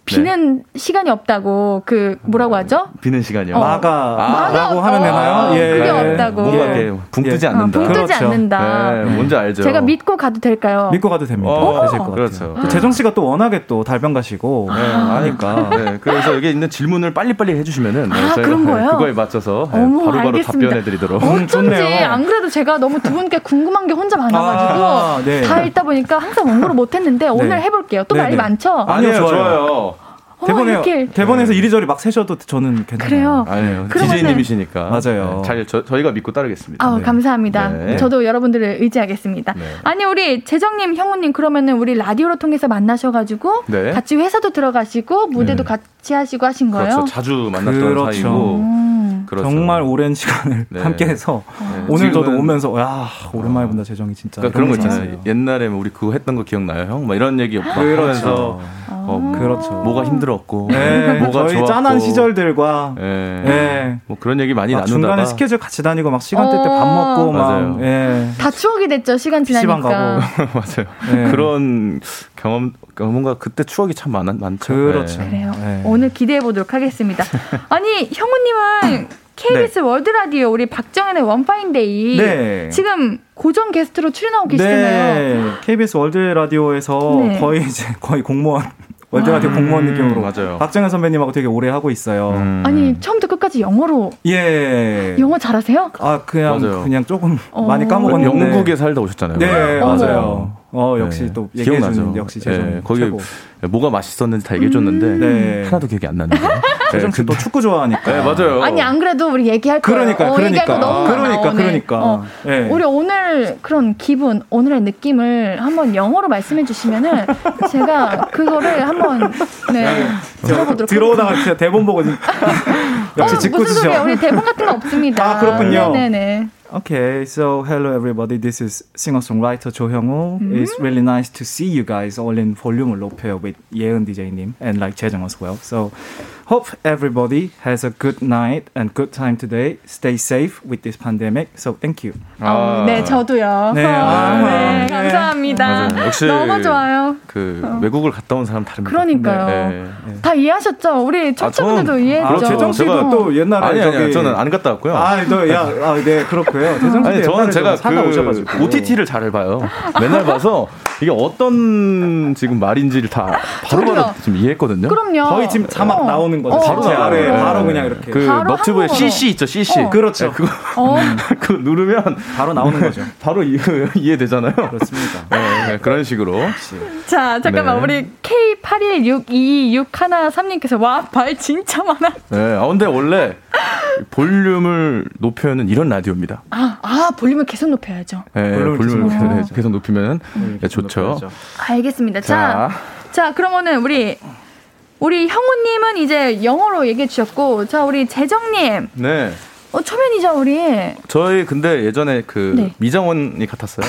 비는 네. 시간이 없다고 그 뭐라고 하죠? 비는 시간이요. 어. 마가라고 하면 되나요? 예, 그게 예. 없다고. 뭔가 예. 붕 뜨지 예. 않는다. 어, 붕 뜨지 그렇죠. 않는다. 네, 뭔지 알죠. 제가 믿고 가도 될까요? 믿고 가도 됩니다. 어, 되실 것 그렇죠. 같아요. 재정 씨가 또 워낙에 또 달변가시고 네, 아니까. 네, 그래서 여기 있는 질문을 빨리빨리 해주시면은 네, 아, 그런 거예요? 그거에 맞춰서 네, 어머, 바로바로 바로 답변해드리도록. 어쩐지 안 그래도 제가 너무 두 분께 궁금한 게 혼자 많아가지고 아, 네. 다 읽다 보니까 항상 원고를 못했는데 오늘 해볼게요. 또 말이 많죠? 아니요, 좋아요. 대본에 이렇게. 대본에서 네. 이리저리 막 세셔도 저는 괜찮아요. 그래요. 아니에요. DJ님이시니까 맞아요. 네, 잘 저, 희가 믿고 따르겠습니다. 아, 네. 감사합니다. 네. 저도 여러분들을 의지하겠습니다. 네. 아니 우리 재정님, 형우님 그러면은 우리 라디오로 통해서 만나셔가지고 네. 같이 회사도 들어가시고 무대도 같이 하시고 하신 거예요. 그렇죠. 자주 만났던 그렇죠. 사이고. 음. 그렇죠. 정말 오랜 시간을 네. 함께해서 네. 오늘 저도 오면서 야 오랜만에 본다 재정이 진짜 그러니까 그런 거 있잖아요. 옛날에 뭐 우리 그거 했던 거 기억나요, 형? 막 이런 얘기 그러면서 어, 그렇죠. 뭐가 힘들었고 네. 뭐가 저희 좋았고. 짠한 시절들과 네. 네. 뭐 그런 얘기 많이 나누다가 중간에 스케줄 같이 다니고 막 시간 될때밥 먹고 막 예. 다 추억이 됐죠 시간 지나니까 맞아요. 네. 그런 경험 뭔가 그때 추억이 참 많, 많죠. 그렇죠. 네. 그래요. 네. 오늘 기대해 보도록 하겠습니다. 아니 형우님은 KBS 네. 월드 라디오 우리 박정현의 원파인데이 네. 지금 고정 게스트로 출연하고 계시잖아요. 네. KBS 월드 라디오에서 네. 거의 이제 거의 공무원 월드라디오 아. 공무원 느낌으로 맞아요. 박정현 선배님하고 되게 오래 하고 있어요. 음. 아니 처음부터 끝까지 영어로 예 영어 잘하세요? 아 그냥 맞아요. 그냥 조금 어. 많이 까먹었는데 영국에 살다 오셨잖아요. 네 맞아요. 어 역시 네. 또 얘기해 주는 역시 제정 네. 거기 최고. 뭐가 맛있었는지 다 얘기해 줬는데 음. 네. 하나도 기억이 안 나는데. 재정 씨또 축구 좋아하니까. 네 맞아요. 아니 안 그래도 우리 얘기할 거예요. 그러니까 어, 그러니까 너무 그러니까 그러니까. 어. 네. 우리 오늘 그런 기분 오늘의 느낌을 한번 영어로 말씀해 주시면은 제가 그거를 한번 네 들어보도록. 들어오다가 진짜 대본 보고 역시 짓궂으셔. 무슨 소리야? 우리 대본 같은 거 없습니다. 아 그렇군요. 네네. Okay, so hello everybody. This is singer-songwriter Hyung-woo. Mm-hmm. It's really nice to see you guys all in volume 높여 with 예은 DJ님 and like 재정 as well. So hope everybody has a good night and good time today. Stay safe with this pandemic. So thank you. 아, 네, 저도요. 네, 아, 네, 감사합니다. 맞아요. 역시 너무 좋아요. 그 어. 외국을 갔다 온 사람 다릅니다. 그러니까요. 네, 네. 다 이해하셨죠? 우리 청취자분들도 아, 이해했죠. 아, 재정 씨도 또 옛날에 아니, 아니, 저기... 저는 안 갔다 왔고요. 아, 너, 야, 아, 네, 그렇고 요. 재정 씨 아니, 저는 제가 그 오셔가지고. OTT를 잘 봐요. 맨날 봐서 이게 어떤 지금 말인지를 다 바로바로 바로 지금 이해했거든요. 그럼요. 거의 지금 자막 어. 나오는 거죠. 어. 바로 제 아래 네. 바로 그냥 이렇게. 그 너튜브에 CC 있죠, CC. 어. 그렇죠. 네, 그거 어. 그거 누르면 바로 나오는 거죠. 바로 이해, 이해되잖아요. 그렇습니다. 네, 네, 그런 식으로. 자, 잠깐만 네. 우리 K81626113님께서 와, 발 진짜 많아. 네, 아 근데 원래 볼륨을 높여는 이런 라디오입니다. 아, 아 볼륨을 계속 높여야죠. 네, 볼륨을, 볼륨을 계속, 계속, 높이면 음, 네, 좋 죠. 높여야죠. 알겠습니다. 자, 자, 그러면은 우리 우리 형우님은 이제 영어로 얘기해 주셨고, 자 우리 재정님. 네. 어 초면이죠 우리. 저희 근데 예전에 그 네. 미장원이 같았어요.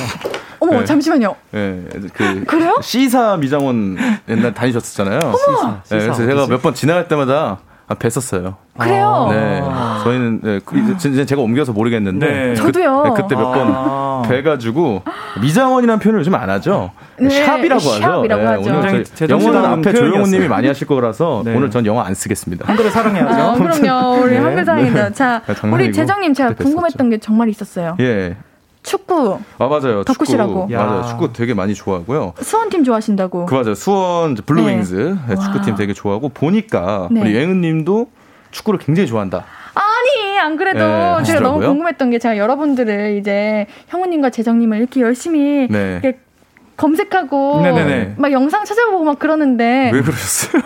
어머 네. 잠시만요. 네, 그 그래요? C사 미장원 옛날 다니셨었잖아요. 어머. C사. 네, 그래서 제가 몇 번 지나갈 때마다 아, 뵀었어요. 그래요? 네. 저희는, 네, 그, 이제 제가 옮겨서 모르겠는데. 네. 저도요. 그, 네, 그때 몇번 아. 뵈가지고, 미장원이라는 표현을 요즘 안 하죠. 네. 샵이라고 하죠. 샵이라고 네, 하죠. 오늘 영어는 앞에 조용호 님이 많이 하실 거라서 네. 오늘 전 영어 안 쓰겠습니다. 한글을 사랑해야죠. 아, 그럼요. 우리 네. 한글 사랑입니다. 자, 우리 재정님 제가 궁금했던 게 정말 있었어요. 예. 축구. 아 맞아요. 덕후시라고. 축구, 맞아요. 축구 되게 많이 좋아하고요. 수원팀 좋아하신다고. 그 맞아요. 수원 블루윙즈 네. 축구팀 되게 좋아하고 보니까 네. 우리 예은님도 축구를 굉장히 좋아한다. 아니 안 그래도 네, 제가 너무 궁금했던 게 제가 여러분들을 이제 형우님과 재정님을 이렇게 열심히 네. 이렇게 검색하고 네네네. 막 영상 찾아보고 막 그러는데 왜 그러셨어요?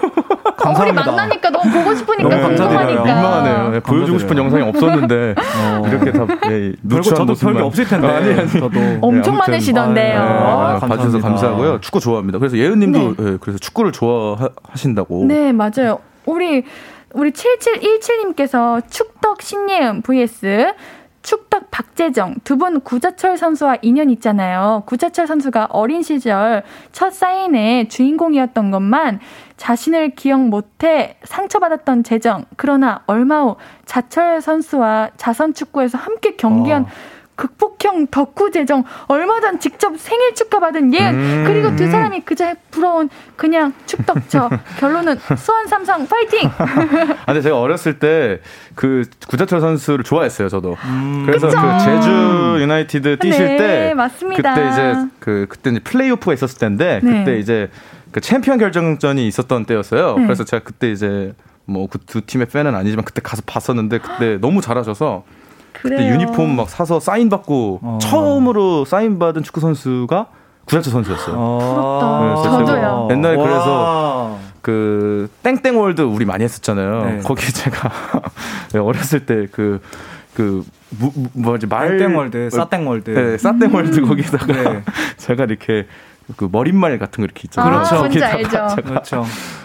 감사합니다. 우리 만나니까 너무 보고 싶으니까 궁금하니까 민망하네요. 네, 보여주고 싶은 영상이 없었는데 어. 이렇게 다 네, 별거 저도 별게 없을 텐데 아니 아니 저도 엄청 네, 많으시던데요. 아, 네, 봐주셔서 감사하고요. 축구 좋아합니다. 그래서 예은님도 네. 네, 그래서 축구를 좋아하신다고. 네 맞아요. 우리 우리 7717님께서 축덕 신예은 vs 축덕 박재정 두 분 구자철 선수와 인연 있잖아요. 구자철 선수가 어린 시절 첫 사인의 주인공이었던 것만 자신을 기억 못해 상처받았던 재정. 그러나 얼마 후 자철 선수와 자선 축구에서 함께 경기한 어. 극복형 덕후 재정 얼마 전 직접 생일 축하받은 예 음. 그리고 두 사람이 그저 부러운 그냥 축덕저 결론은 수원 삼성 파이팅. 아 근데 제가 어렸을 때 그 구자철 선수를 좋아했어요 저도. 음. 그래서 그쵸? 그 제주 유나이티드 뛰실 네, 때 맞습니다. 그때 이제 그 그때 이제 플레이오프가 있었을 때인데 네. 그때 이제 그 챔피언 결정전이 있었던 때였어요. 네. 그래서 제가 그때 이제 뭐 그 두 팀의 팬은 아니지만 그때 가서 봤었는데 그때 너무 잘하셔서 그때 유니폼 막 사서 사인 받고 어. 처음으로 사인 받은 축구 선수가 구자철 선수였어요. 부럽다. 저도요. 옛날에 그래서 그 땡땡월드 우리 많이 했었잖아요. 네. 거기 제가 어렸을 때그그 무, 뭐지 말 땡월드, 싸땡월드, 네, 싸땡월드 음. 거기다가 네. 제가 이렇게 그 머릿말 같은 거 이렇게 있잖아요. 그렇죠. 거기다가 그렇죠.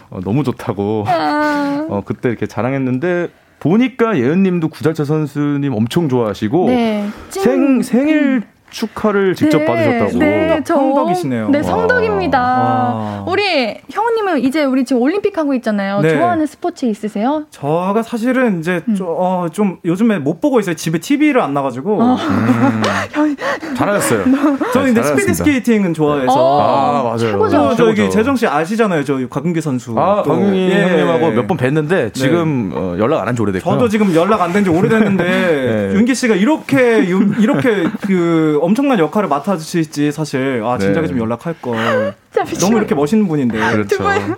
어, 너무 좋다고 아. 어, 그때 이렇게 자랑했는데 보니까 예은님도 구자철 선수님 엄청 좋아하시고 네. 생 생일 축하를 직접 네, 받으셨다고. 네, 저, 성덕이시네요. 네, 성덕입니다. 와. 우리 형님은 이제 우리 지금 올림픽 하고 있잖아요. 네. 좋아하는 스포츠 있으세요? 저가 사실은 이제 음. 좀, 어, 좀 요즘에 못 보고 있어요. 집에 TV를 안 나가지고. 어. 음. 잘하셨어요. 저는 근데 스피드 스케이팅은 좋아해서. 어. 아, 맞아요. 최고죠. 저기 재정 씨 아시잖아요. 저 곽은기 선수. 아, 곽은기 예. 형님하고 몇 번 뵀는데 지금 네. 어, 연락 안 한 지 오래됐고. 저도 지금 연락 안 된 지 오래됐는데 네. 윤기 씨가 이렇게 이렇게 그 엄청난 역할을 맡아주실지 사실 아 진작에 네. 좀 연락할 걸. 너무 이렇게 멋있는 분인데. 그렇죠. 네.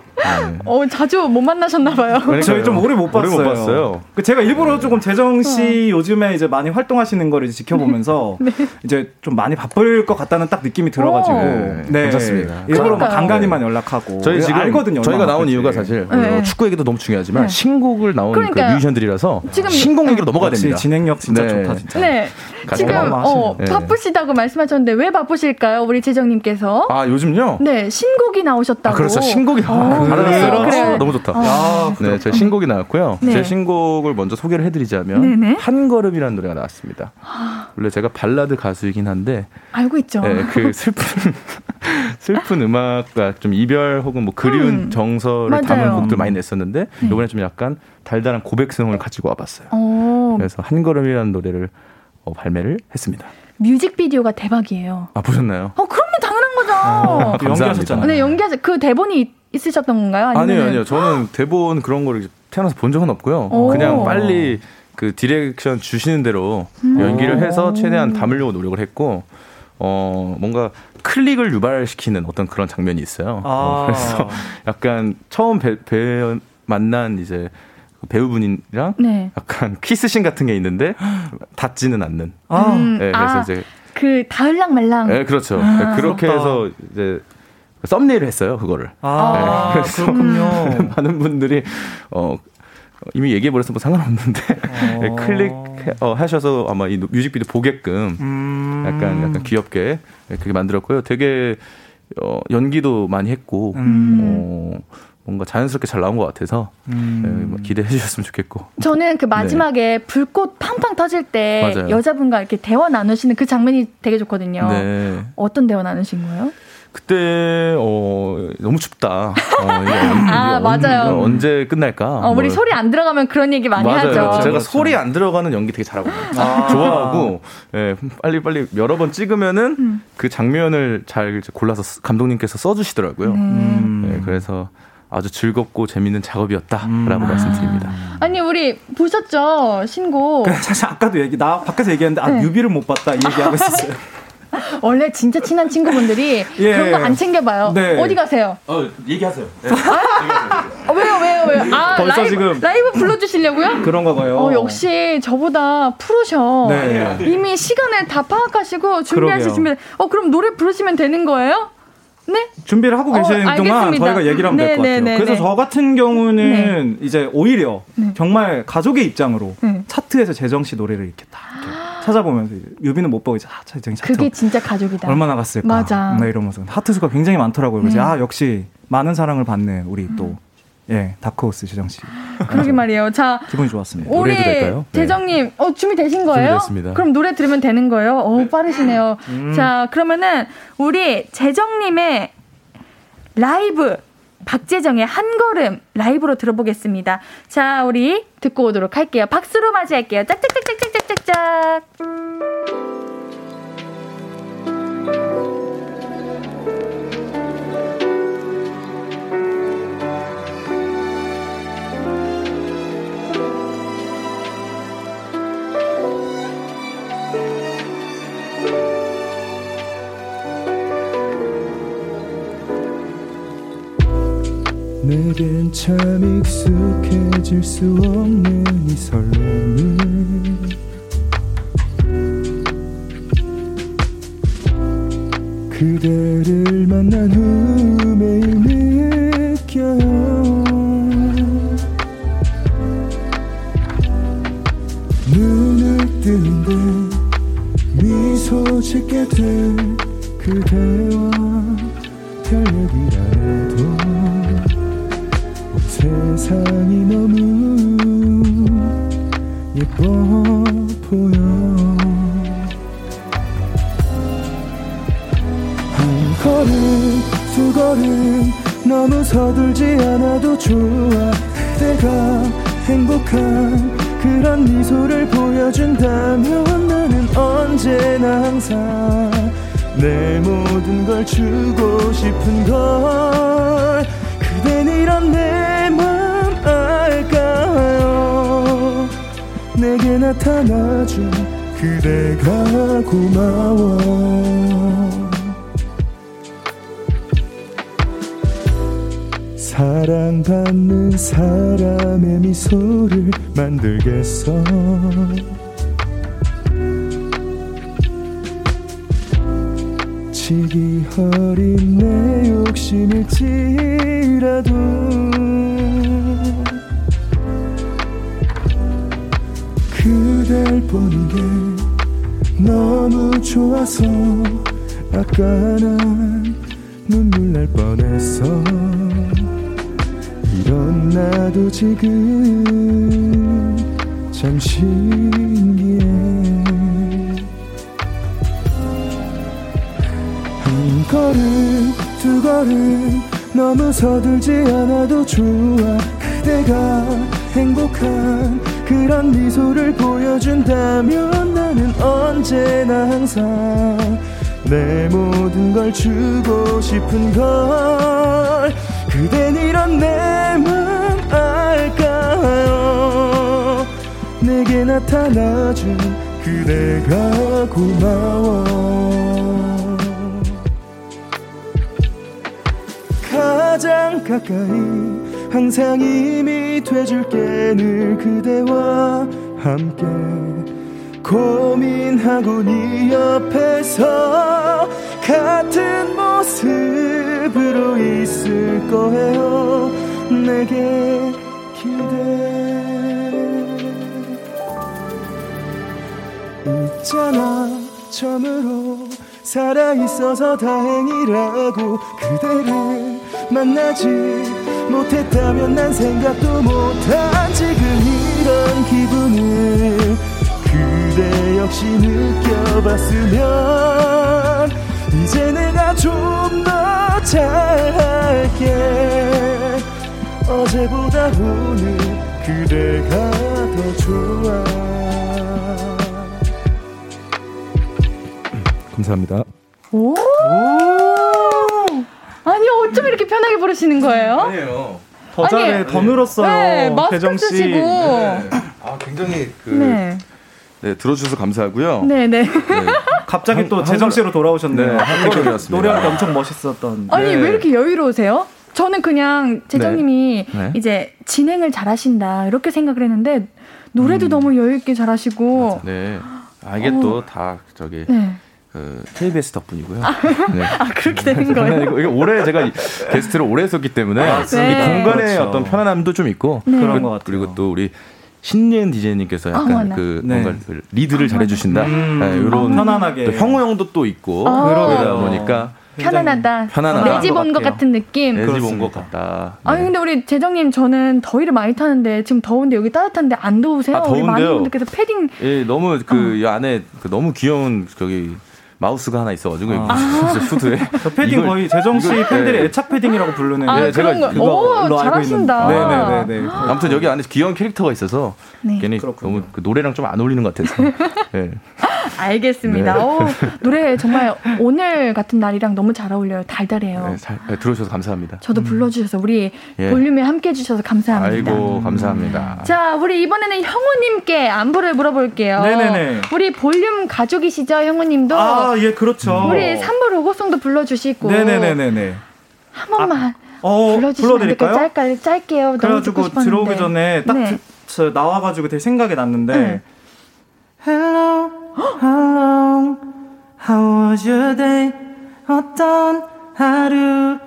어, 자주 못 만나셨나 봐요. 저희 좀 오래 못 봤어요. 오래 못 봤어요. 그 제가 일부러 조금 재정 씨 어. 요즘에 이제 많이 활동하시는 거를 지켜보면서 네. 이제 좀 많이 바쁠 것 같다는 딱 느낌이 들어가지고 네, 네. 괜찮습니다. 일부러 막 간간히만 연락하고 저희 지금 알거든요. 저희가 나온 이유가 사실 네. 어, 축구 얘기도 너무 중요하지만 네. 신곡을 나온 그 뮤지션들이라서 지금 진곡 얘기로 넘어가야 됩니다. 진행력 진짜 좋다 진짜. 네. 지금 어, 바쁘시다고 말씀하셨는데 왜 바쁘실까요, 우리 재정님께서? 아 요즘요? 네. 신곡이 나오셨다고. 아, 그렇죠. 신곡이 아, 어, 잘하셨어요. 그래. 어, 너무 좋다. 아, 네, 제 신곡이 나왔고요. 네. 제 신곡을 먼저 소개를 해드리자면 네네. 한 걸음이라는 노래가 나왔습니다. 원래 제가 발라드 가수이긴 한데 알고 있죠. 네, 그 슬픈 슬픈 음악과 좀 이별 혹은 뭐 그리운 음, 정서를 맞아요. 담은 곡들 많이 냈었는데 네. 이번에 좀 약간 달달한 고백성을 가지고 와봤어요. 오. 그래서 한 걸음이라는 노래를 어, 발매를 했습니다. 뮤직비디오가 대박이에요. 아 보셨나요? 어 거죠. 아, 연기하셨잖아요. 네 연기하셨. 그 대본이 있으셨던 건가요? 아니면... 아니요 아니요 저는 대본 그런 거를 태어나서 본 적은 없고요. 오. 그냥 빨리 그 direction 주시는 대로 음. 연기를 해서 최대한 담으려고 노력을 했고 어 뭔가 클릭을 유발시키는 어떤 그런 장면이 있어요. 아. 어, 그래서 약간 처음 배, 배 만난 이제 그 배우분이랑 네. 약간 키스신 같은 게 있는데 닿지는 않는. 아. 음, 네, 그래서 아, 이제 그 닿을랑 말랑. 네, 그렇죠. 아, 네, 그렇게 부럽다. 해서 이제 썸네일을 했어요, 그거를. 아, 네, 그래서 그렇군요. 많은 분들이 어 이미 얘기해 버려서 뭐 상관없는데 네, 어. 클릭 어, 하셔서 아마 이 뮤직비디오 보게끔 음. 약간 약간 귀엽게 네, 그렇게 만들었고요. 되게 어, 연기도 많이 했고 음. 어, 뭔가 자연스럽게 잘 나온 것 같아서 음. 네, 뭐 기대해 주셨으면 좋겠고. 저는 그 마지막에 네. 불꽃 팡팡 터질 때 맞아요. 여자분과 이렇게 대화 나누시는 그 장면이 되게 좋거든요. 네. 어떤 대화 나누신 거예요? 그때 어 너무 춥다. 어, 이게, 아 이게 맞아요. 언, 제 끝날까? 어, 우리 소리 안 들어가면 그런 얘기 많이 맞아요. 하죠. 제가 그렇죠. 소리 안 들어가는 연기 되게 잘하거든요. 아. 좋아하고 예, 빨리 빨리 여러 번 찍으면은 음. 그 장면을 잘 골라서 감독님께서 써주시더라고요. 음. 예, 그래서 아주 즐겁고 재밌는 작업이었다라고 음. 말씀드립니다. 아니 우리 보셨죠 신곡? 사실 아까도 얘기 나 밖에서 얘기했는데 아 네. 뮤비를 못 봤다 이 얘기하고 있었어요. 원래 진짜 친한 친구분들이 예. 그런 거 안 챙겨봐요. 네. 어디 가세요? 어 얘기하세요. 네. 아? 왜요 왜요 왜요? 아 벌써 라이브, 지금 라이브 불러주시려고요? 그런가 봐요. 어, 역시 저보다 프로셔. 네. 이미 시간을 다 파악하시고 준비하실 준비. 어 그럼 노래 부르시면 되는 거예요? 네? 준비를 하고 계시는 어, 동안 저희가 얘기를 하면 될것 네, 네, 같아요. 네, 그래서 저 같은 경우는 이제 오히려 정말 가족의 입장으로 차트에서 재정 씨 노래를 이렇게 딱 이렇게 찾아보면서 뮤비는 못 보고 이제 아, 재정 차트 그게 진짜 가족이다. 얼마나 갔을까? 맞아. 네, 이러면서 하트 수가 굉장히 많더라고요. 그래서 아 역시 많은 사랑을 받는 우리 또 예, 다크호스 재정 씨. 그러게 말이에요. 자, 기분이 좋았습니다. 우리 재정님, 네. 어 준비 되신 거예요? 준비됐습니다. 그럼 노래 들으면 되는 거예요? 어 네. 빠르시네요. 음. 자, 그러면은 우리 재정님의 라이브 박재정의 한 걸음 라이브로 들어보겠습니다. 자, 우리 듣고 오도록 할게요. 박수로 맞이할게요. 짝짝짝짝짝짝짝. 내겐 참 익숙해질 수 없는 이 설렘을 그대를 만난 후 매일 느껴요 눈을 뜨는데 미소 짓게 된 그대와 고마워. 사랑받는 사람의 미소를 만들겠어 지금 참 신기해 한 걸음 두 걸음 너무 서둘지 않아도 좋아. 그대가 행복한 그런 미소를 보여준다면 나는 언제나 항상 내 모든 걸 주고 싶은 걸. 그댄 이런 내 내게 나타나준 그대가 고마워. 가장 가까이 항상 힘이 돼줄게 늘 그대와 함께 고민하고 네 옆에서 같은 모습으로 있을 거예요. 내게 기대 있잖아. 처음으로 살아있어서 다행이라고 그대를 만나지 못했다면 난 생각도 못한 지금 이런 기분을 그대 역시 느껴봤으면 이제 내가 좀 더 잘할게. 어제보다 오늘 그대가 더 좋아 감사합니다. 오. 아니 어쩜 이렇게 편하게 부르시는 거예요? 아니에요. 더 잘해, 아니, 더 늘었어요. 네, 마스크. 쓰시고. 네. 아 굉장히 그 네. 네. 들어주셔서 감사하고요. 네, 네. 네. 갑자기 또 한- 재정 씨로 돌아오셨네요. 네. 노래할 때 엄청 멋있었던. 아니 네. 왜 이렇게 여유로우세요? 저는 그냥 재정님이 네. 이제 진행을 잘하신다 이렇게 생각을 했는데 노래도 너무 여유 있게 잘하시고 네. 아 이게 어. 또다 저기 네. 그 KBS 덕분이고요. 네. 아 그렇게 되는 거예요? 이거, 이거 올해 제가 이 게스트를 오래 했었기 때문에 네. 이 공간의 그렇죠. 어떤 편안함도 좀 있고 네. 그런 그- 것 같아요. 그리고 또 우리 신예은 디제이님께서 약간 어머나. 그 네. 뭔가 그 리드를 잘해주신다. 음, 네, 이런 편안하게. 또 형우 형도 또 있고 아. 그러다. 보니까 편안하다. 편안하다. 내 집 온 것. 같은 느낌. 내 집 온. 것 같다. 아니 네. 근데 우리 재정님 저는 더위를 많이 타는데 지금 더운데 여기 따뜻한데 안 더우세요? 아, 우리 많은 더운데요. 분들께서 패딩 예, 너무 그이 안에 그 너무 귀여운 저기 마우스가 하나 있어가지고 아. 후드에 저 패딩 이걸- 거의 재정 씨 팬들이 네. 애착 패딩이라고 부르는. 아 네, 제가 거. 그걸로 오 알고 잘하신다. 있는- 네네 네. 아무튼 여기 안에 귀여운 캐릭터가 있어서 네. 괜히 그렇군요. 너무 그 노래랑 좀 안 어울리는 것 같아서. 예. 알겠습니다. 네. 오, 노래 정말 오늘 같은 날이랑 너무 잘 어울려요. 달달해요. 네, 잘 네, 들어주셔서 감사합니다. 저도 불러주셔서 우리 예. 볼륨에 함께 해주셔서 감사합니다. 아이고 감사합니다. 자, 우리 이번에는 형우님께 안부를 물어볼게요. 네네네. 우리 볼륨 가족이시죠, 형우님도? 아, 예, 그렇죠. 우리 3부 로고송도 불러주시고. 네네네네네. 한 번만 어, 안 될까요? 불러드릴까요? 짧게, 짧게요. 그래가지고. 들어오기 전에 딱 네. 드- 저 나와가지고 되게 생각이 났는데 네. Hello, hello, how was your day? 어떤 하루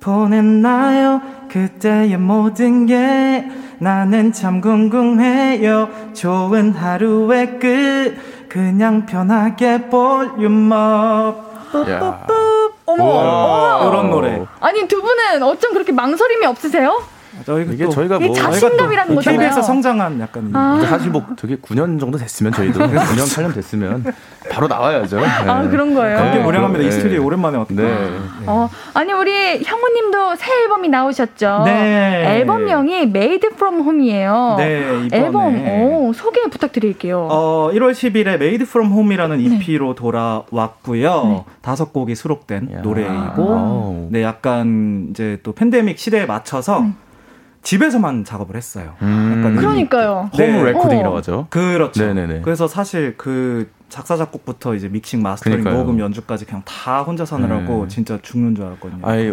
보냈나요? 그때의 모든 게 나는 참 궁금해요. 좋은 하루의 끝, 그냥 편하게 볼륨업. 어머. 이런 노래. 아니 두 분은 어쩜 그렇게 망설임이 없으세요? 저희가 이게 또 저희가 뭐 자신감이라는 거잖아요. KBS에서 성장한 약간 이- 아. 사실 뭐 되게 9년 정도 됐으면 저희도 9년 8년 됐으면 바로 나와야죠. 네. 아 그런 거예요. 감개 네. 무량합니다. 이 네. 스튜디오에 오랜만에 왔기 네. 때문에. 어, 아니 우리 형우님도 새 앨범이 나오셨죠? 네. 앨범명이 Made from Home이에요. 네, 이번에. 앨범 어, 소개 부탁드릴게요. 어, 1월 10일에 Made from Home이라는 네. EP로 돌아왔고요. 다섯 곡이 수록된 야. 노래이고, 와우. 네, 약간 이제 또 팬데믹 시대에 맞춰서 집에서만 작업을 했어요. 음. 그러니까요. 홈 네. 레코딩이라고 어. 하죠. 그렇죠. 네네네. 그래서 사실 그 작사 작곡부터 이제 믹싱 mastering 그러니까요. 녹음 연주까지 그냥 다 혼자 하느라고 네. 진짜 죽는 줄 알았거든요. 아예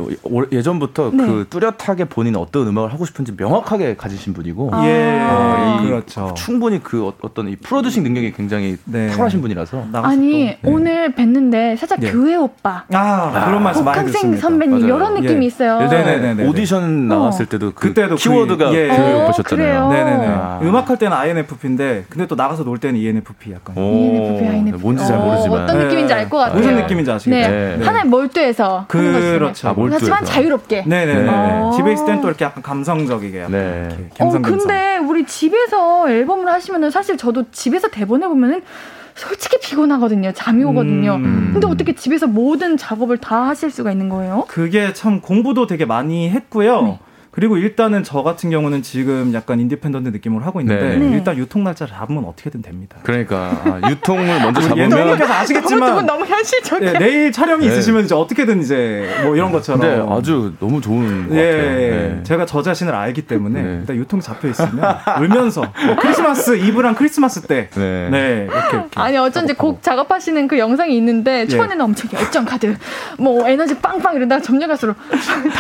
예전부터 네. 그 뚜렷하게 본인 어떤 음악을 하고 싶은지 명확하게 가지신 분이고 아. 예, 아, 이 그렇죠. 충분히 그 어- 어떤 이 producing 능력이 굉장히 네. 탁월하신 분이라서 아니 또- 오늘 뵀는데 살짝 네. 교회 오빠, 아, 그런 말씀 많이 듣습니다. 선배님 맞아요. 이런 느낌이 예. 있어요. 네네네네. 오디션 나왔을 때도 그 그때도 키워드가 그- 예. 어, 보셨잖아요. 그래요? 네네네. 아. 음악할 때는 INFP인데, 근데 또 나가서 놀 때는 ENFP 약간. 오, ENFP, INFP. 뭔지 잘 어, 모르지만 어떤 네. 느낌인지 알 것 같아요. 무슨 느낌인지 아시겠죠? 네. 네. 하나의 몰두해서 하는 거잖아요. 그렇죠. 아, 몰두해서. 하지만 자유롭게. 네네네. 네. 집에 있을 땐 또 이렇게 약간 감성적이게. 약간 네. 이렇게 어. 근데 우리 집에서 앨범을 하시면은 사실 저도 집에서 대본해 보면은 솔직히 피곤하거든요. 잠이 오거든요. 음. 근데 어떻게 집에서 모든 작업을 다 하실 수가 있는 거예요? 그게 참 공부도 되게 많이 했고요. 네. 그리고 일단은 저 같은 경우는 지금 약간 independent 느낌으로 하고 있는데 네. 네. 일단 유통 날짜를 잡으면 어떻게든 됩니다. 그러니까 아, 유통을 먼저 잡으면 예은님께서 아시겠지만 너무 현실적이야. 네, 내일 촬영이 네. 있으시면 이제 어떻게든 이제 뭐 이런 것처럼 근데 아주 너무 좋은 것 예, 같아요. 예. 네. 제가 저 자신을 알기 때문에 네. 일단 유통 잡혀 있으면 울면서 뭐 크리스마스 이브랑 크리스마스 때 네. 네, 이렇게, 이렇게 아니 어쩐지 곡 작업하시는 그 영상이 있는데 초반에는 엄청 열정 가득 뭐 에너지 빵빵 이러다가 점점 갈수록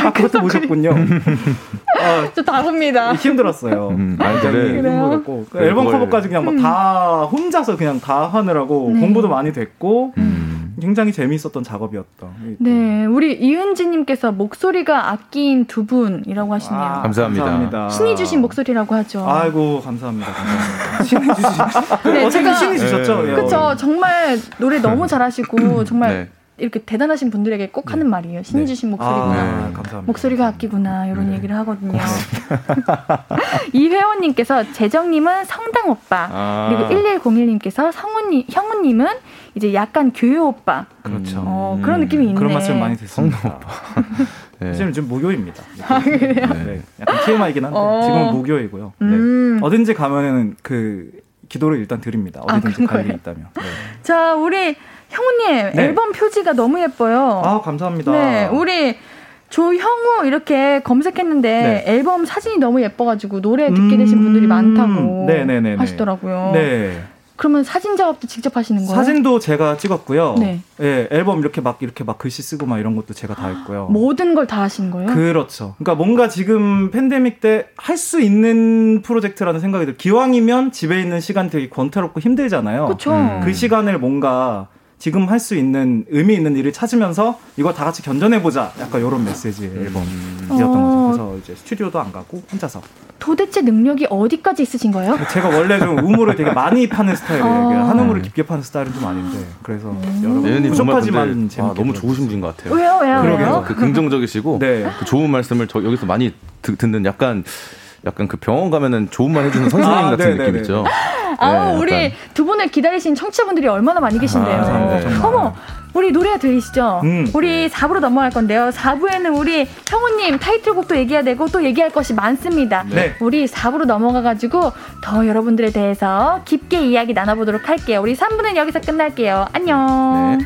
아, 그것도 보셨군요. 아, 저 다릅니다. 힘들었어요. 음, 아니. 그래요? 힘들었고 그 앨범 그걸- 커버까지 그냥 막 다 혼자서 그냥 다 하느라고 네. 공부도 많이 됐고 음. 굉장히 재미있었던 작업이었던. 네, 우리 이은지님께서 목소리가 아낀 두 분이라고 하시네요. 아, 감사합니다. 감사합니다. 신이 주신 목소리라고 하죠. 아이고 감사합니다. 감사합니다. 신이 주신. 네, 제가- 신이 주셨죠? 네. 예. 그쵸. 정말 노래 너무 잘하시고 정말 네. 이렇게 대단하신 분들에게 꼭 하는 말이에요. 신이 네. 주신 목소리구나. 아, 네. 감사합니다. 목소리가 아끼구나 이런 네. 얘기를 하거든요. 이회원님께서 재정님은 성당 오빠 아. 그리고 1101님께서 성우님 형우님은 이제 약간 교회 오빠 그렇죠. 어, 그런 느낌이 있네. 그런 말씀 많이 듣습니다. 네. 지금 좀 무교입니다. 네. 약간 TMI이긴 한데 어. 지금은 무교이고요. 음. 네. 어딘지 가면은 그 기도를 일단 드립니다. 아, 어디든지 그런 갈 거예요? 일이 있다면. 네. 자 우리 형우님 네. 앨범 표지가 너무 예뻐요. 아 감사합니다. 네, 우리 조형우 이렇게 검색했는데 네. 앨범 사진이 너무 예뻐가지고 노래 듣게 되신 분들이 음, 많다고 네네네네. 하시더라고요. 네. 그러면 사진 작업도 직접 하시는 거예요? 사진도 제가 찍었고요. 네. 예, 앨범 이렇게 막 이렇게 막 글씨 쓰고 막 이런 것도 제가 다 했고요. 모든 걸 다 하신 거예요? 그렇죠. 그러니까 뭔가 지금 팬데믹 때 할 수 있는 프로젝트라는 생각이 들. 기왕이면 집에 있는 시간 되게 권태롭고 힘들잖아요. 그렇죠. 음. 그 시간을 뭔가 지금 할 수 있는 의미 있는 일을 찾으면서 이걸 다 같이 견뎌내보자. 약간 이런 메시지의 앨범이었던 어. 거죠. 그래서 이제 스튜디오도 안 가고 혼자서. 도대체 능력이 어디까지 있으신 거예요? 제가 원래 좀 우물을 되게 많이 파는 스타일이에요. 아. 한 우물을 깊게 파는 스타일은 좀 아닌데. 그래서 여러분 예은님 정말 부족하지만 아, 너무. 좋으신 분 같아요. 왜요, 왜요, 그러게요. 그 긍정적이시고 네. 그 좋은 말씀을 저 여기서 많이 듣, 듣는 약간 약간 그 병원 가면은 좋은 말 해주는 선생님 아, 같은 네네네. 느낌 있죠. 아, 네, 우리 약간. 두 분을 기다리신 청취자분들이 얼마나 많이 계신데요. 아, 감사합니다, 정말. 어머, 우리 노래 들리시죠? 음. 우리 4부로 넘어갈 건데요. 4부에는 우리 형우님 타이틀곡도 얘기해야 되고 또 얘기할 것이 많습니다. 네. 우리 4부로 넘어가가지고 더 여러분들에 대해서 깊게 이야기 나눠보도록 할게요. 우리 3부는 여기서 끝날게요. 안녕. 네.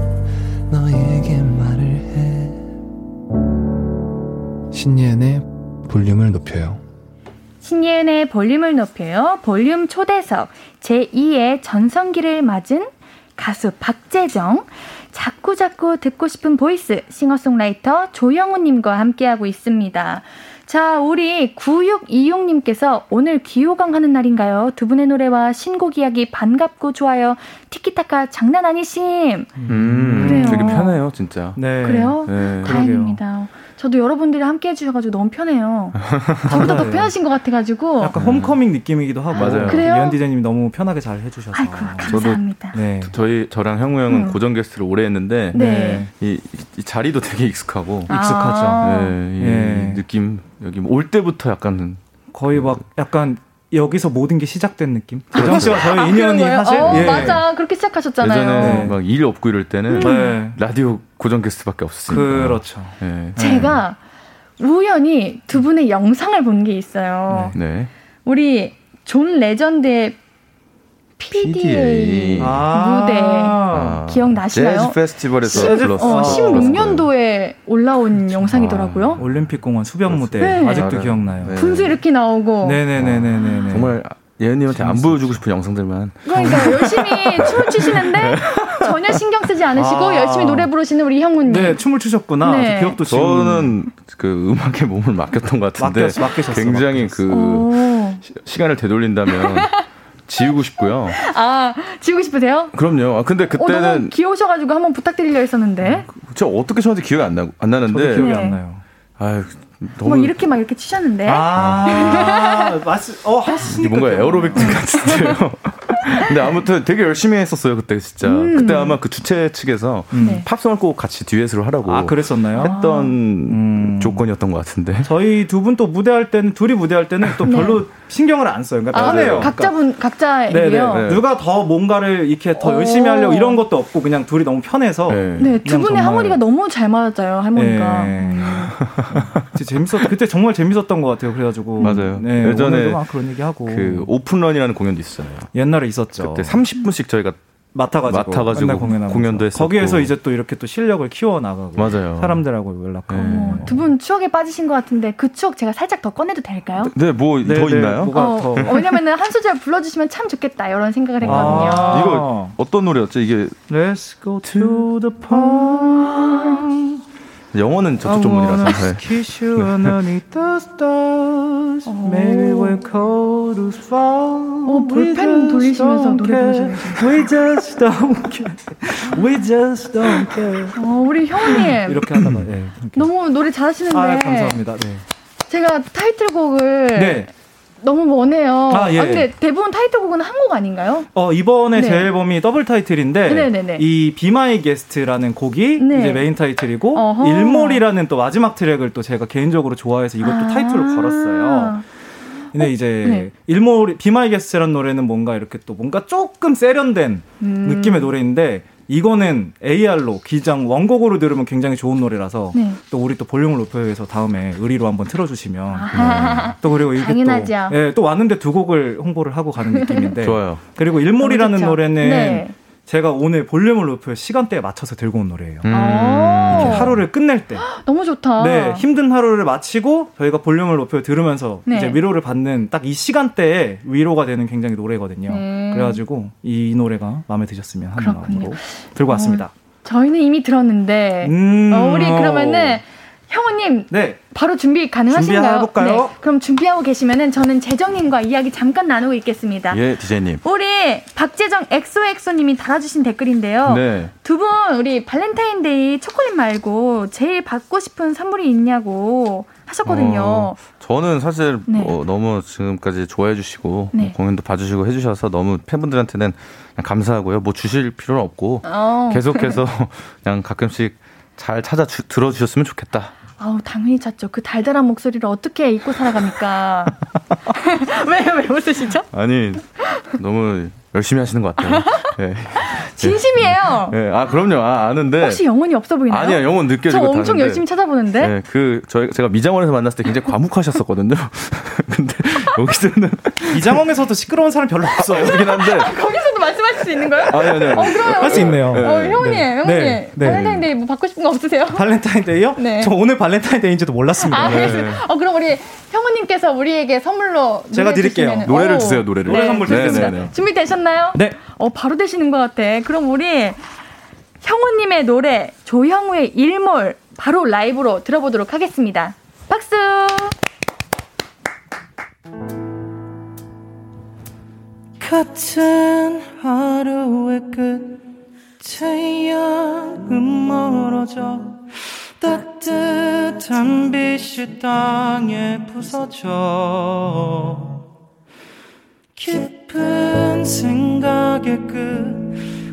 신예은의 볼륨을 높여요 신예은의 볼륨을 높여요 볼륨 초대석 제2의 전성기를 맞은 가수 박재정 자꾸자꾸 듣고 싶은 voice 싱어송라이터 조형우님과 함께하고 있습니다. 자, 우리 9626님께서 오늘 귀호강 하는 날인가요? 두 분의 노래와 신곡 이야기 반갑고 좋아요. 티키타카 장난 아니심. 음, 그래요. 되게 편해요, 진짜. 네. 그래요? 네. 다행입니다. 저도 여러분들이 함께 해주셔가지고 너무 편해요. 저보다 더 편하신 것 같아가지고. 약간 홈커밍 느낌이기도 하고. 맞아요. 그래요? 이현 디자이님이 너무 편하게 잘 해주셔서. 아이고, 감사합니다. 저도 네. 저희, 저랑 형우 형은 음. 고정 게스트를 오래 했는데. 네. 이, 이 자리도 되게 익숙하고. 아~ 익숙하죠. 네. 이 네. 느낌, 여기 올 때부터 약간. 거의 막 약간 여기서 모든 게 시작된 느낌. 재정 씨와 저희 아, 인연이 사실 어, 예. 맞아 그렇게 시작하셨잖아요. 예전에 막 일 없고 이럴 때는 네. 라디오 고정 게스트밖에 없었으니까. 그렇죠. 네. 제가 우연히 두 분의 영상을 본 게 있어요. 네. 우리 존 레전드의 PDA, 아~ 무대 아~ 기억나시나요? 재즈 페스티벌에서 불렀어. 어, 16년도에 올라온. 영상이더라고요. 아, 올림픽 공원 수변 무대 네. 아직도 맞아요. 기억나요. 네. 분수 이렇게 나오고. 네네네네네. 정말 예은님한테 안 보여주고 싶은 영상들만. 그러니까 열심히 춤을 추시는데 전혀 신경 쓰지 않으시고 아~ 열심히 노래 부르시는 우리 형우님. 네, 춤을 추셨구나. 네. 기억도 저는 그 음악에 몸을 맡겼던 것 같은데. 맡겼, 맡기셨어, 굉장히 맡겼어. 그 시, 간을 되돌린다면 지우고 싶고요. 아, 지우고 싶으세요? 그럼요. 아, 근데 그때는. 어, 너무 귀여우셔가지고 한번 부탁드리려 했었는데. 저 어떻게 저한테 기억이 안, 나, 안 나는데. 기억이 네. 안 나요. 아유, 너무 뭐 이렇게 막 이렇게 치셨는데. 아, 맞스, 어, 하시니까. 뭔가 에어로빅 같은데요. 근데 아무튼 되게 열심히 했었어요 그때 진짜. 음. 그때 아마 그 주최 측에서 음. 네. 팝송을 꼭 같이 듀엣으로 하라고. 아 그랬었나요? 했던 음. 조건이었던 것 같은데. 저희 두 분 또 무대할 때는 둘이 무대할 때는 또 네. 별로 신경을 안 써요. 그러니까 아, 편해요. 각자분 각자예요. 네, 네, 누가 더 뭔가를 이렇게 더 열심히 하려고 이런 것도 없고 그냥 둘이 너무 편해서. 네, 두 분의 정말... 하모니가 너무 잘 맞아요. 할머니가. 음. 재밌었. 그때 정말 재밌었던 것 같아요. 그래가지고. 맞아요. 네, 예전에 그런 얘기 하고. 그 오픈런이라는 공연도 있었어요. 옛날에 있었죠. 그때 30분씩 저희가 맡아가지고, 맡아가지고 공연도 했었고 거기에서 이제 또 이렇게 또 실력을 키워 나가고 맞아요. 사람들하고 연락하고 네. 어, 두분 추억에 빠지신 것 같은데 그 추억 제가 살짝 더 꺼내도 될까요? 네, 뭐더 네, 네, 있나요? 뭐가 어, 더 왜냐면은 한 소절 불러주시면 참 좋겠다 이런 생각을 했거든요. 아~ 이거 어떤 노래였죠? 이게 Let's go to the pond. 영어는 저쪽 전문이라서. 네. Kiss you underneath the stars. Maybe we're cold as fall. 어, 볼펜 돌리시면서 노래 부르시는 We just don't care. We just don't care. 어, 우리 형님. 이렇게 하다가, 예. 너무 노래 잘하시는데. 아, 감사합니다. 네. 제가 타이틀곡을. 네. 너무 원해요. 아, 예. 아, 근데 대부분 타이틀곡은 한 곡 아닌가요? 어, 이번에 네. 제 앨범이 더블 타이틀인데 네네네. 이 Be My Guest라는 곡이 네. 이제 메인 타이틀이고 어허. 일몰이라는 또 마지막 트랙을 또 제가 개인적으로 좋아해서 이것도 아~ 타이틀로 걸었어요. 근데 어? 이제 네. 일몰 Be My Guest라는 노래는 뭔가 이렇게 또 뭔가 조금 세련된 음. 느낌의 노래인데 이거는 AR로 기장 원곡으로 들으면 굉장히 좋은 노래라서 네. 또 우리 또 볼륨을 높여서 다음에 의리로 한번 틀어주시면 네. 또 그리고 이게 당연하죠. 또, 예, 또 왔는데 두 곡을 홍보를 하고 가는 느낌인데 좋아요. 그리고 일몰이라는 노래는 네. 제가 오늘 볼륨을 높여 시간대에 맞춰서 들고 온 노래예요. 음. 이렇게 하루를 끝낼 때. 너무 좋다. 네, 힘든 하루를 마치고 저희가 볼륨을 높여 들으면서 네. 이제 위로를 받는 딱 이 시간대에 위로가 되는 굉장히 노래거든요. 음. 그래가지고 이 노래가 마음에 드셨으면 하는 그렇군요. 마음으로 들고 왔습니다. 어, 저희는 이미 들었는데 음. 어, 우리 그러면은 형우님, 네. 바로 준비 가능하신가요? 해볼까요? 네. 그럼 준비하고 계시면은 저는 재정님과 이야기 잠깐 나누고 있겠습니다. 예, 디제이님. 우리 박재정 엑소엑소님이 달아주신 댓글인데요. 네. 두 분 우리 발렌타인데이 초콜릿 말고 제일 받고 싶은 선물이 있냐고 하셨거든요. 어, 저는 사실 네. 뭐 너무 지금까지 좋아해 주시고 네. 뭐 공연도 봐주시고 해주셔서 너무 팬분들한테는 감사하고요. 뭐 주실 필요는 없고 어. 계속해서 그냥 가끔씩 잘 찾아 주, 들어주셨으면 좋겠다. 아우 당연히 찾죠. 그 달달한 목소리를 어떻게 잊고 살아갑니까? 왜 왜 웃으시죠? 아니 너무 열심히 하시는 것 같아요. 네. 진심이에요. 네. 아 그럼요. 아, 아는데 혹시 영혼이 없어 보이나요? 아니야 영혼 느껴지고. 저 엄청 다는데. 열심히 찾아보는데. 네, 그 저희 제가 미장원에서 만났을 때 굉장히 과묵하셨었거든요. 근데 여기서는 미장원에서도 시끄러운 사람 별로 없어요. 그긴 한데. 아, 거기서도 말씀하실 수 있는 거예요? 아니 아니. 어, 그러면 할수 있네요. 어, 형님, 네. 형님. 네. 네. 발렌타인데이 뭐 받고 싶은 거 없으세요? 발렌타인데이요? 네. 저 오늘 발렌타인데이인지도 몰랐습니다. 아, 네. 알겠습니다. 어, 그럼 우리 형우님께서 우리에게 선물로 제가 드릴게요. 주시면은- 노래를 오. 주세요, 노래를. 노래 선물 드리겠습니다. 네, 네, 네. 준비 되셨나요? 네. 어, 바로 되시는 것 같아. 그럼 우리 형우님의 노래 조형우의 일몰 바로 라이브로 들어보도록 하겠습니다. 박수! 같은 하루의 끝에 양은 멀어져 따뜻한 빛이 땅에 부서져 깊은 생각의 끝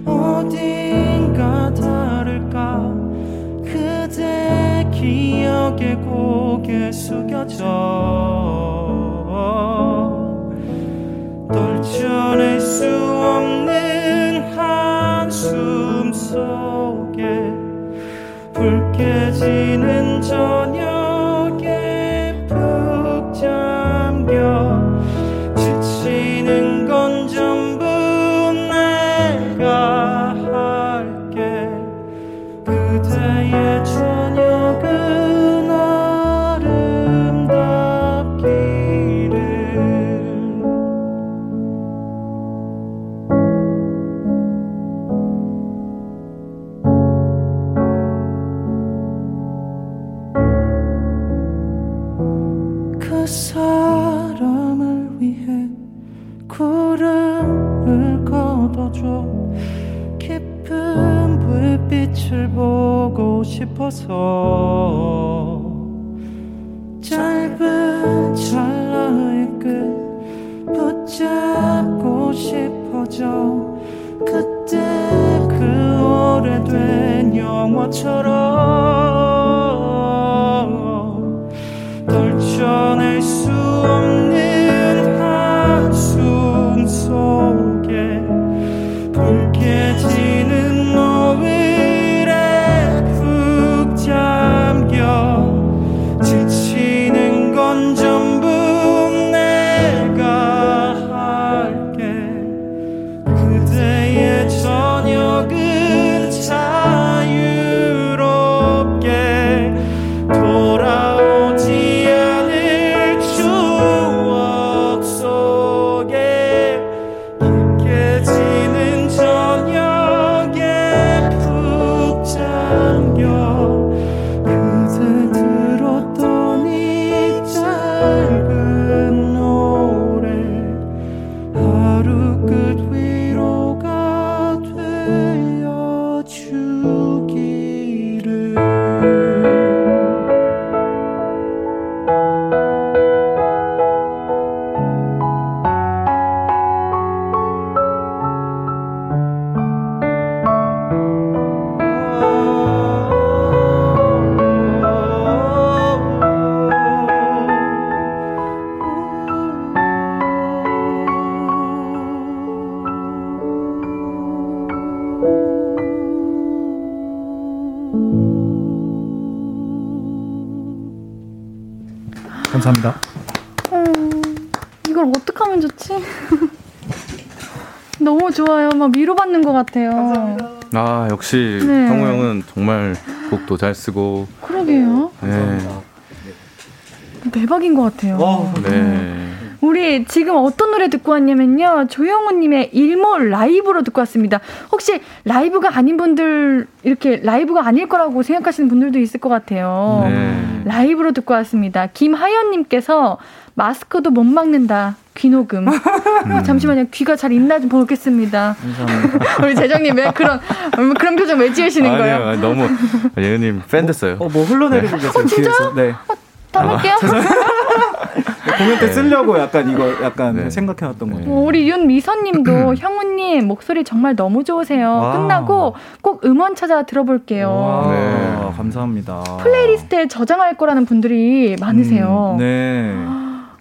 어딘가 다를까? 그대 기억에 고개 숙여져. 떨쳐낼 수 없는 한숨 속에 붉게 지는 저녁 구름을 걷어줘. 깊은 불빛을 보고 싶어서. 짧은 찰나의 끝 붙잡고 싶어져. 그때 그 오래된 영화처럼 역시 네. 형우 형은 정말 곡도 잘 쓰고. 그러게요. 네. 대박인 것 같아요. 네. 우리 지금 어떤 노래 듣고 왔냐면요. 조영우님의 일몰 라이브로 듣고 왔습니다. 혹시 라이브가 아닌 분들, 이렇게 라이브가 아닐 거라고 생각하시는 분들도 있을 것 같아요. 네. 라이브로 듣고 왔습니다. 김하연님께서 마스크도 못 막는다. 귀녹음. 어, 잠시만요. 귀가 잘 있나 좀 보겠습니다. 우리 재정님 왜 그런, 그런 표정 왜 지으시는 아니요, 거예요? 아니, 너무 예은님 팬 됐어요. 어, 뭐 흘러내리고 계세요, 뒤에서. 네. 다음 할게요. 공연 때 쓰려고 약간 이거 약간 네. 생각해놨던 거예요. 어, 우리 윤미선님도 형우님 목소리 정말 너무 좋으세요. 와. 끝나고 꼭 음원 찾아 들어볼게요. 와, 네. 감사합니다. 플레이리스트에 저장할 거라는 분들이 많으세요. 음, 네.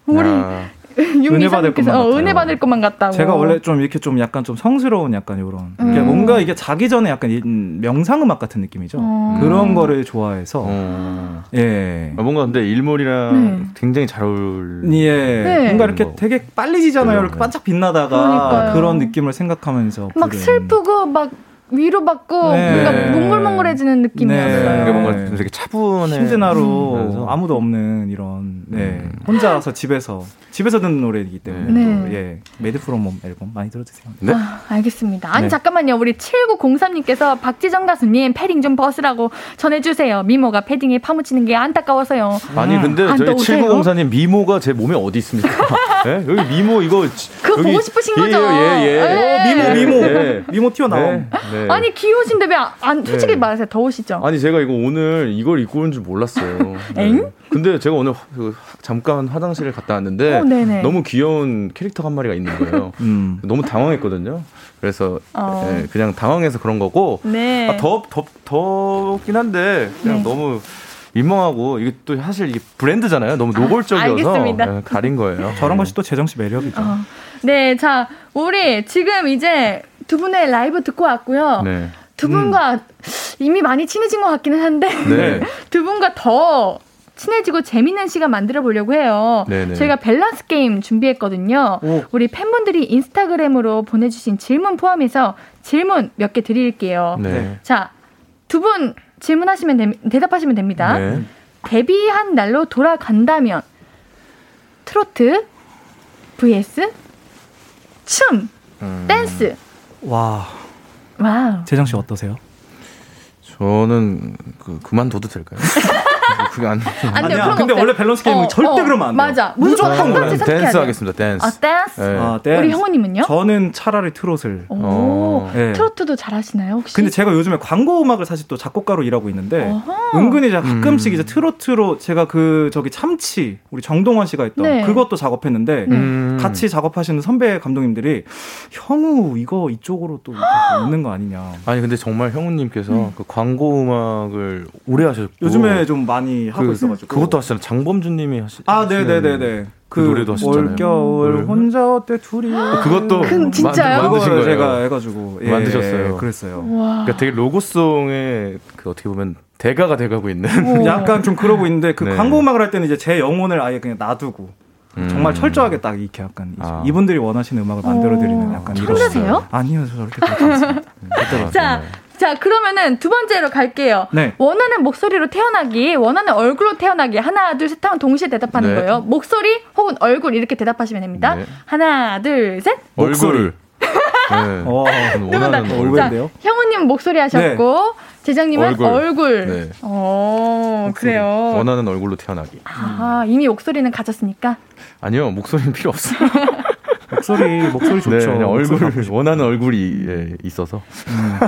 우리 야, 은혜 받을 것만 어, 은혜 받을 것만 같다고. 제가 원래 좀 이렇게 좀 약간 좀 성스러운 약간 이런 음. 뭔가 이게 자기 전에 약간 명상 음악 같은 느낌이죠. 음. 그런 거를 좋아해서 어. 예. 아, 뭔가 근데 일몰이랑 네. 굉장히 잘 어울. 예. 네. 뭔가 이렇게 뭐. 되게 빨리 지잖아요. 이렇게 반짝 빛나다가 그러니까요. 그런 느낌을 생각하면서 막 부른. 슬프고 막 위로받고 네. 뭔가 몽글몽글해지는 느낌이었어요. 네. 뭔가 되게 차분해. 힘든 하루 아무도 없는 이런 네. 음. 혼자서 집에서 집에서 듣는 노래이기 때문에 네. 예 Made from Home 앨범 많이 들어주세요. 네. 아, 알겠습니다. 아니 네. 잠깐만요. 우리 7903님께서 박재정 가수님 패딩 좀 벗으라고 전해주세요. 미모가 패딩에 파묻히는 게 안타까워서요. 아니 근데 저희 7904님 미모가 제 몸에 어디 있습니까? 네? 여기 미모 이거 그거 여기, 보고 싶으신 거죠? 예 예 예, 예. 어, 미모 미모 예. 미모 튀어나옴. 네. 아니 귀여우신데 왜안 솔직히 네. 말하세요 더우시죠? 아니 제가 이거 오늘 이걸 입고 온 줄 몰랐어요. 네. 엥? 근데 제가 오늘 그 잠깐 화장실을 갔다 왔는데 어, 너무 귀여운 캐릭터 한 마리가 있는 거예요. 음. 너무 당황했거든요. 그래서 어. 네, 그냥 당황해서 그런 거고 네. 아, 더, 더, 덥긴 한데 그냥 네. 너무 민망하고 이게 또 사실 이게 브랜드잖아요. 너무 노골적이어서 아, 가린 거예요. 저런 것이 또 재정 씨 매력이죠. 어. 네, 자 우리 지금 이제 두 분의 라이브 듣고 왔고요. 네. 두 분과 음. 이미 많이 친해진 것 같기는 한데 네. 두 분과 더 친해지고 재밌는 시간 만들어 보려고 해요. 네네. 저희가 밸런스 게임 준비했거든요. 오. 우리 팬분들이 인스타그램으로 보내주신 질문 포함해서 질문 몇 개 드릴게요. 네. 자, 두 분 질문하시면 되, 대답하시면 됩니다. 네. 데뷔한 날로 돌아간다면 트로트 vs 춤 음. 댄스 와. 와우. 재정 씨 어떠세요? 저는 그 그만둬도 될까요? 그게 안. 아니야. 근데 원래 밸런스 게임은 어, 절대 어, 그러면 안 돼. 맞아. 무조건 한 가지 댄스 하겠습니다. 댄스. 아 댄스. 네. 아, 댄스. 우리 형우님은요? 저는 차라리 트롯을. 오. 어. 네. 트로트도 잘하시나요 혹시? 근데 제가 요즘에 광고 음악을 사실 또 작곡가로 일하고 있는데 어허. 은근히 제가 가끔씩 음. 이제 트로트로 제가 그 저기 참치 우리 정동원 씨가 했던 네. 그것도 작업했는데 음. 같이 작업하시는 선배 감독님들이 형우 이거 이쪽으로 또 있는 거 아니냐. 아니 근데 정말 형우님께서 음. 그 광고 음악을 오래 하셨고 요즘에 좀 많이 하고 그, 있어가지고 그것도 하시잖아요. 장범준님이 하시. 아, 네네네네. 그, 그 노래도 하셨잖아요. 올겨울 혼자 어때 둘이 그것도 그, 진짜요? 만 드신 거예요. 제가 해가지고 예, 만드셨어요. 그랬어요. 와. 그러니까 되게 로고송의 그 어떻게 보면 대가가 돼가고 있는 약간 좀 그러고 있는데 그 네. 광고 음악을 할 때는 이제 제 영혼을 아예 그냥 놔두고 음. 정말 철저하게 딱 이렇게 약간 아. 이분들이 원하시는 음악을 만들어 드리는 약간 이런. 천재세요? 아니요, 저 저렇게 되지 않습니다. 자, 자, 그러면은 두 번째로 갈게요. 네. 원하는 목소리로 태어나기, 원하는 얼굴로 태어나기. 하나, 둘, 셋 하면 동시에 대답하는 네. 거예요. 목소리 혹은 얼굴 이렇게 대답하시면 됩니다. 네. 하나, 둘, 셋. 얼굴. 네. 어, 원하는 얼굴인데요. 형우님 목소리 하셨고 네. 재장님은 얼굴. 얼굴. 네. 어. 그래요. 원하는 얼굴로 태어나기. 아, 이미 목소리는 가졌으니까? 아니요, 목소리는 필요 없어요. 목소리 목소리 좋죠. 네, 얼굴 원하는 얼굴이 예, 있어서 음.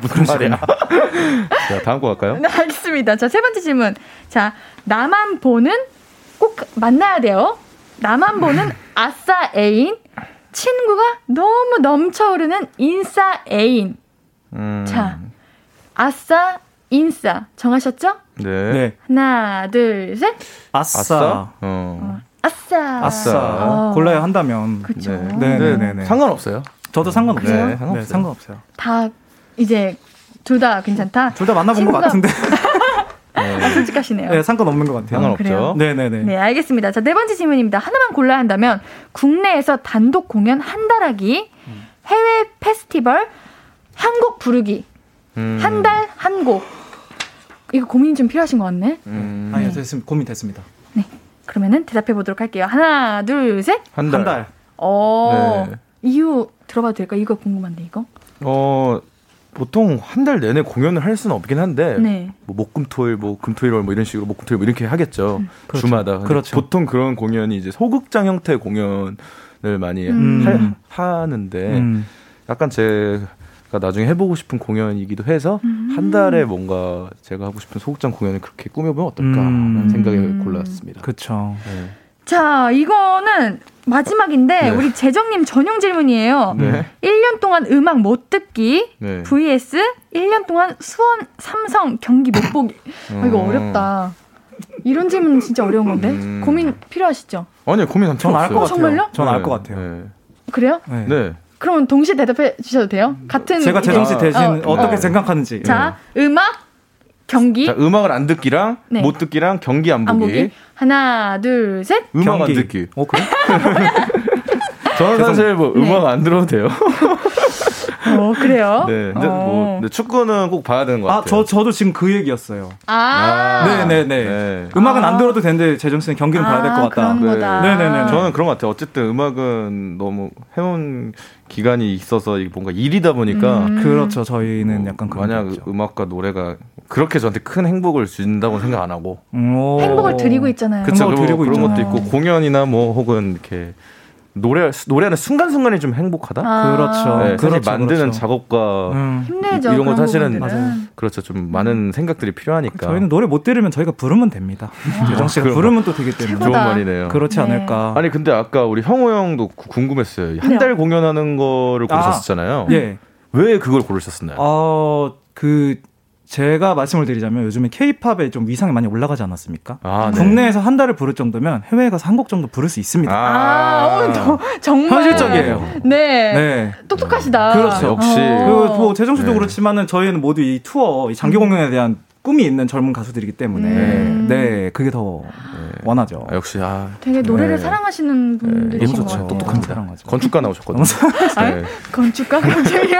무슨 말이야. 자 다음 거 갈까요? 네, 알겠습니다. 자 세 번째 질문. 자 나만 보는 꼭 만나야 돼요. 나만 보는 아싸 애인 친구가 너무 넘쳐흐르는 인싸 애인. 음. 자 아싸 인싸 정하셨죠? 네. 네. 하나 둘 셋. 아싸. 아싸? 어. 어. 아싸. 아싸. 어. 골라야 한다면. 그렇죠. 네. 네, 네, 네. 상관없어요. 저도 상관없어요. 네, 상관없어요. 네, 상관없어요. 다 이제 둘 다 괜찮다. 둘 다 만나본 친구가... 것 같은데. 네. 아, 솔직하시네요. 네, 상관없는 것 같아요. 상관없죠. 네네네. 네, 알겠습니다. 자, 네 번째 질문입니다. 하나만 골라야 한다면 국내에서 단독 공연 한 달 하기, 해외 페스티벌 한 곡 부르기, 음. 한달 한 곡. 이거 고민이 좀 필요하신 것 같네. 음. 아니요, 됐습니다. 고민 됐습니다. 네. 그러면은 대답해 보도록 할게요. 하나, 둘, 셋. 한 달. 한 달. 어. 네. 이유 들어봐도 될까? 이거 궁금한데 이거. 어. 보통 한 달 내내 공연을 할 수는 없긴 한데 네. 뭐 목금토일 뭐 금토일월 뭐 이런 식으로 목금토일 뭐 이렇게 하겠죠 음. 그렇죠. 주마다 그렇죠. 보통 그런 공연이 이제 소극장 형태 공연을 많이 음. 하, 하는데 음. 약간 제 나중에 해보고 싶은 공연이기도 해서 음. 한 달에 뭔가 제가 하고 싶은 소극장 공연을 그렇게 꾸며보면 어떨까라는 음. 생각에 골랐습니다. 그렇죠. 네. 자, 이거는 마지막인데 네. 우리 재정님 전용 질문이에요. 네. 1년 동안 음악 못 듣기 네. vs 1년 동안 수원 삼성 경기 못 보기. 어, 이거 어렵다. 이런 질문은 진짜 어려운 건데 음. 고민 필요하시죠? 아니요 고민 전알 것 같아요. 정말요? 전 알 것 같아요. 네. 그래요? 네. 네. 그러면 동시에 대답해 주셔도 돼요? 같은 제가 재정 씨 대신 어, 떻게 어. 생각하는지. 자, 음악, 경기. 자, 음악을 안 듣기랑 네. 못 듣기랑 경기 안 보기. 안 보기. 하나, 둘, 셋. 음악 경기. 안 듣기. 어 그래? 저는 사실 뭐 네. 음악 안 들어도 돼요. 어, 그래요? 네. 근데 뭐, 어. 뭐, 근데 축구는 꼭 봐야 되는 것 같아요. 아, 저, 저도 지금 그 얘기였어요. 아. 네 네네. 네, 네. 네. 음악은 아. 안 들어도 되는데, 재정 씨는 경기는 아, 봐야 될 것 같다. 그런 거다. 네네 네. 저는 그런 것 같아요. 어쨌든 음악은 너무 해온 기간이 있어서 뭔가 일이다 보니까. 음. 그렇죠. 저희는 뭐, 약간 그런 만약 음악과 노래가 그렇게 저한테 큰 행복을 준다고 생각 안 하고. 행복을 드리고 있잖아요. 그쵸. 드리고 그런 있잖아요. 것도 있고, 공연이나 뭐 혹은 이렇게 노래 노래하는 순간순간이 좀 행복하다. 아~ 그렇죠. 네, 그렇죠, 만드는 그렇죠. 작업과 음. 힘내죠. 이런 거 사실은 그렇죠. 좀 많은 생각들이 필요하니까. 저희는 노래 못 들으면 저희가 부르면 됩니다. 재정 아, 씨가 부르면 또 되기 때문에 좋은 말이네요. 그렇지 네. 않을까. 아니 근데 아까 우리 형호 형도 궁금했어요. 한달 네. 공연하는 거를 고르셨잖아요. 아, 예. 왜 그걸 고르셨나요? 어 그 제가 말씀을 드리자면 요즘에 케이팝에 좀 위상이 많이 올라가지 않았습니까? 아, 네. 국내에서 한 달을 부를 정도면 해외에 가서 한 곡 정도 부를 수 있습니다. 아, 아 어, 정말 현실적이에요. 네. 네. 똑똑하시다. 그렇죠. 역시. 어. 그리고 뭐 재정 씨도 네. 그렇지만은 저희는 모두 이 투어, 이 장기 공연에 대한 꿈이 있는 젊은 가수들이기 때문에 음. 네 그게 더 네. 원하죠. 아, 역시 아 되게 노래를 네. 사랑하시는 네, 분들이 너무 좋죠. 똑똑합니다. 사랑하죠. 건축가 나오셨거든요. 네. 건축가 갑자기요?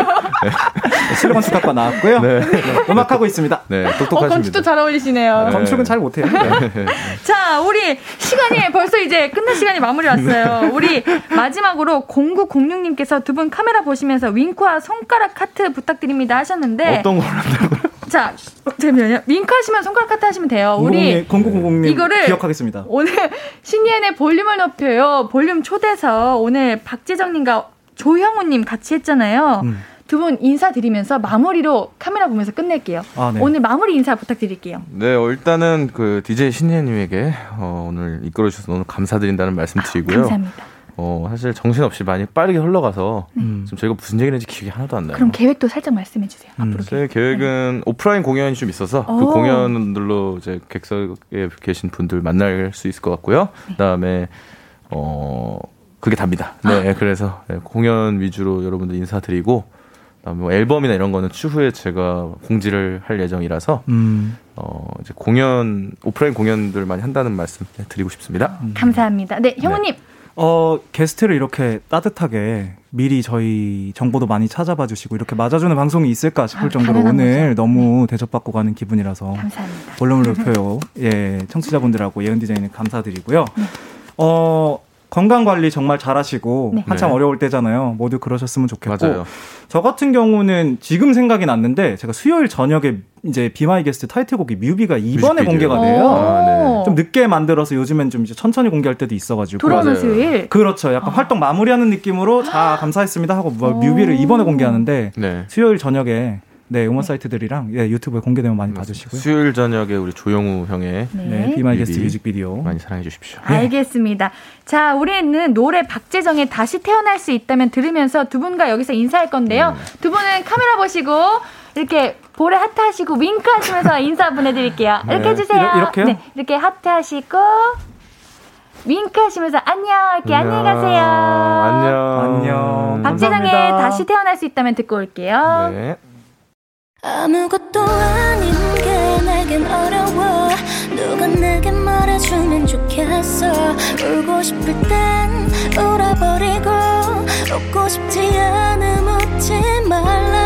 실내 건축학과 나왔고요. 네. 음악 하고 있습니다. 네, 똑똑하십니다. 어, 건축도 잘 어울리시네요. 건축은 잘 못해요. 자, 우리 시간이 벌써 이제 끝날 시간이 마무리 왔어요. 우리 마지막으로 0906님께서 두 분 카메라 보시면서 윙크와 손가락 하트 부탁드립니다 하셨는데 어떤 걸 한다고요? 자, 잠시만요. 윙크하시면 손가락 카트 하시면 돼요. 우리 0900님 이거를 기억하겠습니다. 오늘 신예은의 볼륨을 높여요. 볼륨 초대서 오늘 박재정님과 조형우님 같이 했잖아요. 음. 두분 인사드리면서 마무리로 카메라 보면서 끝낼게요. 아, 네. 오늘 마무리 인사 부탁드릴게요. 네, 어, 일단은 그 DJ 신예님에게 어, 오늘 이끌어 주셔서 너무 감사드린다는 말씀 드리고요. 아, 감사합니다. 어, 사실 정신없이 많이 빠르게 흘러가서 네. 좀 저희가 무슨 얘기를 했는지 기억이 하나도 안 나요. 그럼 계획도 살짝 말씀해 주세요. 음. 앞으로 제 계획은 네. 오프라인 공연이 좀 있어서 그 오. 그 공연들로 이제 객석에 계신 분들 만날 수 있을 것 같고요. 네. 그다음에 어 그게 답니다. 네, 아. 그래서 네, 공연 위주로 여러분들 인사드리고 뭐 앨범이나 이런 거는 추후에 제가 공지를 할 예정이라서 음. 어 이제 공연 오프라인 공연들 많이 한다는 말씀 드리고 싶습니다. 음. 감사합니다. 네, 형우님. 네. 어, 게스트를 이렇게 따뜻하게 미리 저희 정보도 많이 찾아봐 주시고 이렇게 맞아주는 방송이 있을까 싶을 아, 정도로 오늘 거죠. 너무 네. 대접받고 가는 기분이라서 감사합니다. 볼륨을 높여요. 예, 청취자분들하고 예은 DJ님 감사드리고요. 네. 어, 건강 관리 정말 잘하시고 네. 한참 네. 어려울 때잖아요. 모두 그러셨으면 좋겠고 맞아요. 저 같은 경우는 지금 생각이 났는데 제가 수요일 저녁에 이제 Be My Guest 타이틀곡이 뮤비가 이번에 공개가 돼요. 아, 네. 좀 늦게 만들어서 요즘엔 좀 이제 천천히 공개할 때도 있어가지고 돌아오는 수요일 그렇죠. 약간 아. 활동 마무리하는 느낌으로 자 감사했습니다 하고 뭐 뮤비를 이번에 공개하는데 네. 수요일 저녁에 네, 음원 사이트들이랑 예, 유튜브에 공개되면 많이 봐주시고요. 수요일 저녁에 우리 조영우 형의 네, Be My Guest 뮤직비디오 많이 사랑해 주십시오. 네. 알겠습니다. 자, 우리는 노래 박재정의 다시 태어날 수 있다면 들으면서 두 분과 여기서 인사할 건데요. 음. 두 분은 카메라 보시고 이렇게 볼에 하트 하시고 윙크 하시면서 인사 보내드릴게요. 이렇게 네. 해주세요. 이렇게요? 네, 이렇게 하트 하시고 윙크 하시면서 안녕 이렇게 안녕. 히 가세요. 안녕. 안녕. 박재정의 다시 태어날 수 있다면 듣고 올게요. 네. 아무것도 아닌 게 내겐 어려워 누가 내게 말해주면 좋겠어 울고 싶을 땐 울어버리고 웃고 싶지 않음 웃지 말라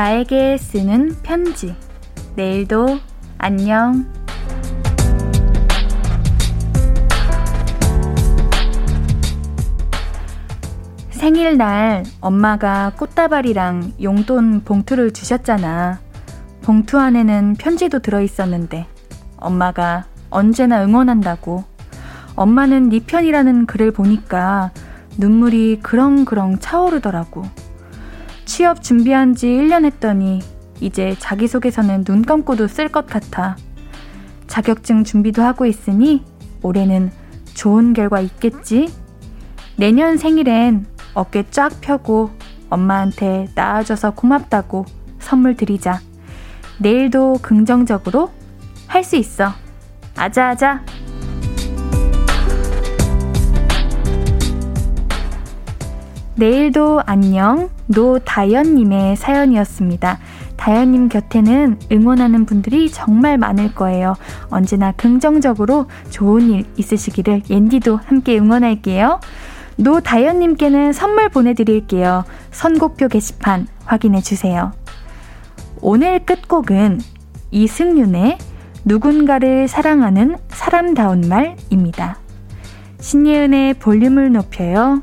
나에게 쓰는 편지. 내일도 안녕. 생일날 엄마가 꽃다발이랑 용돈 봉투를 주셨잖아. 봉투 안에는 편지도 들어있었는데 엄마가 언제나 응원한다고 엄마는 네 편이라는 글을 보니까 눈물이 그렁그렁 차오르더라고. 취업 준비한 지 1년 했더니 이제 자기소개서는 눈 감고도 쓸 것 같아. 자격증 준비도 하고 있으니 올해는 좋은 결과 있겠지? 내년 생일엔 어깨 쫙 펴고 엄마한테 나아져서 고맙다고 선물 드리자. 내일도 긍정적으로 할 수 있어. 아자아자. 내일도 안녕 노다연님의 사연이었습니다. 다현님 곁에는 응원하는 분들이 정말 많을 거예요. 언제나 긍정적으로 좋은 일 있으시기를 옌디도 함께 응원할게요. 노다현님께는 선물 보내드릴게요. 선곡표 게시판 확인해 주세요. 오늘 끝곡은 이승윤의 누군가를 사랑하는 사람다운 말입니다. 신예은의 볼륨을 높여요.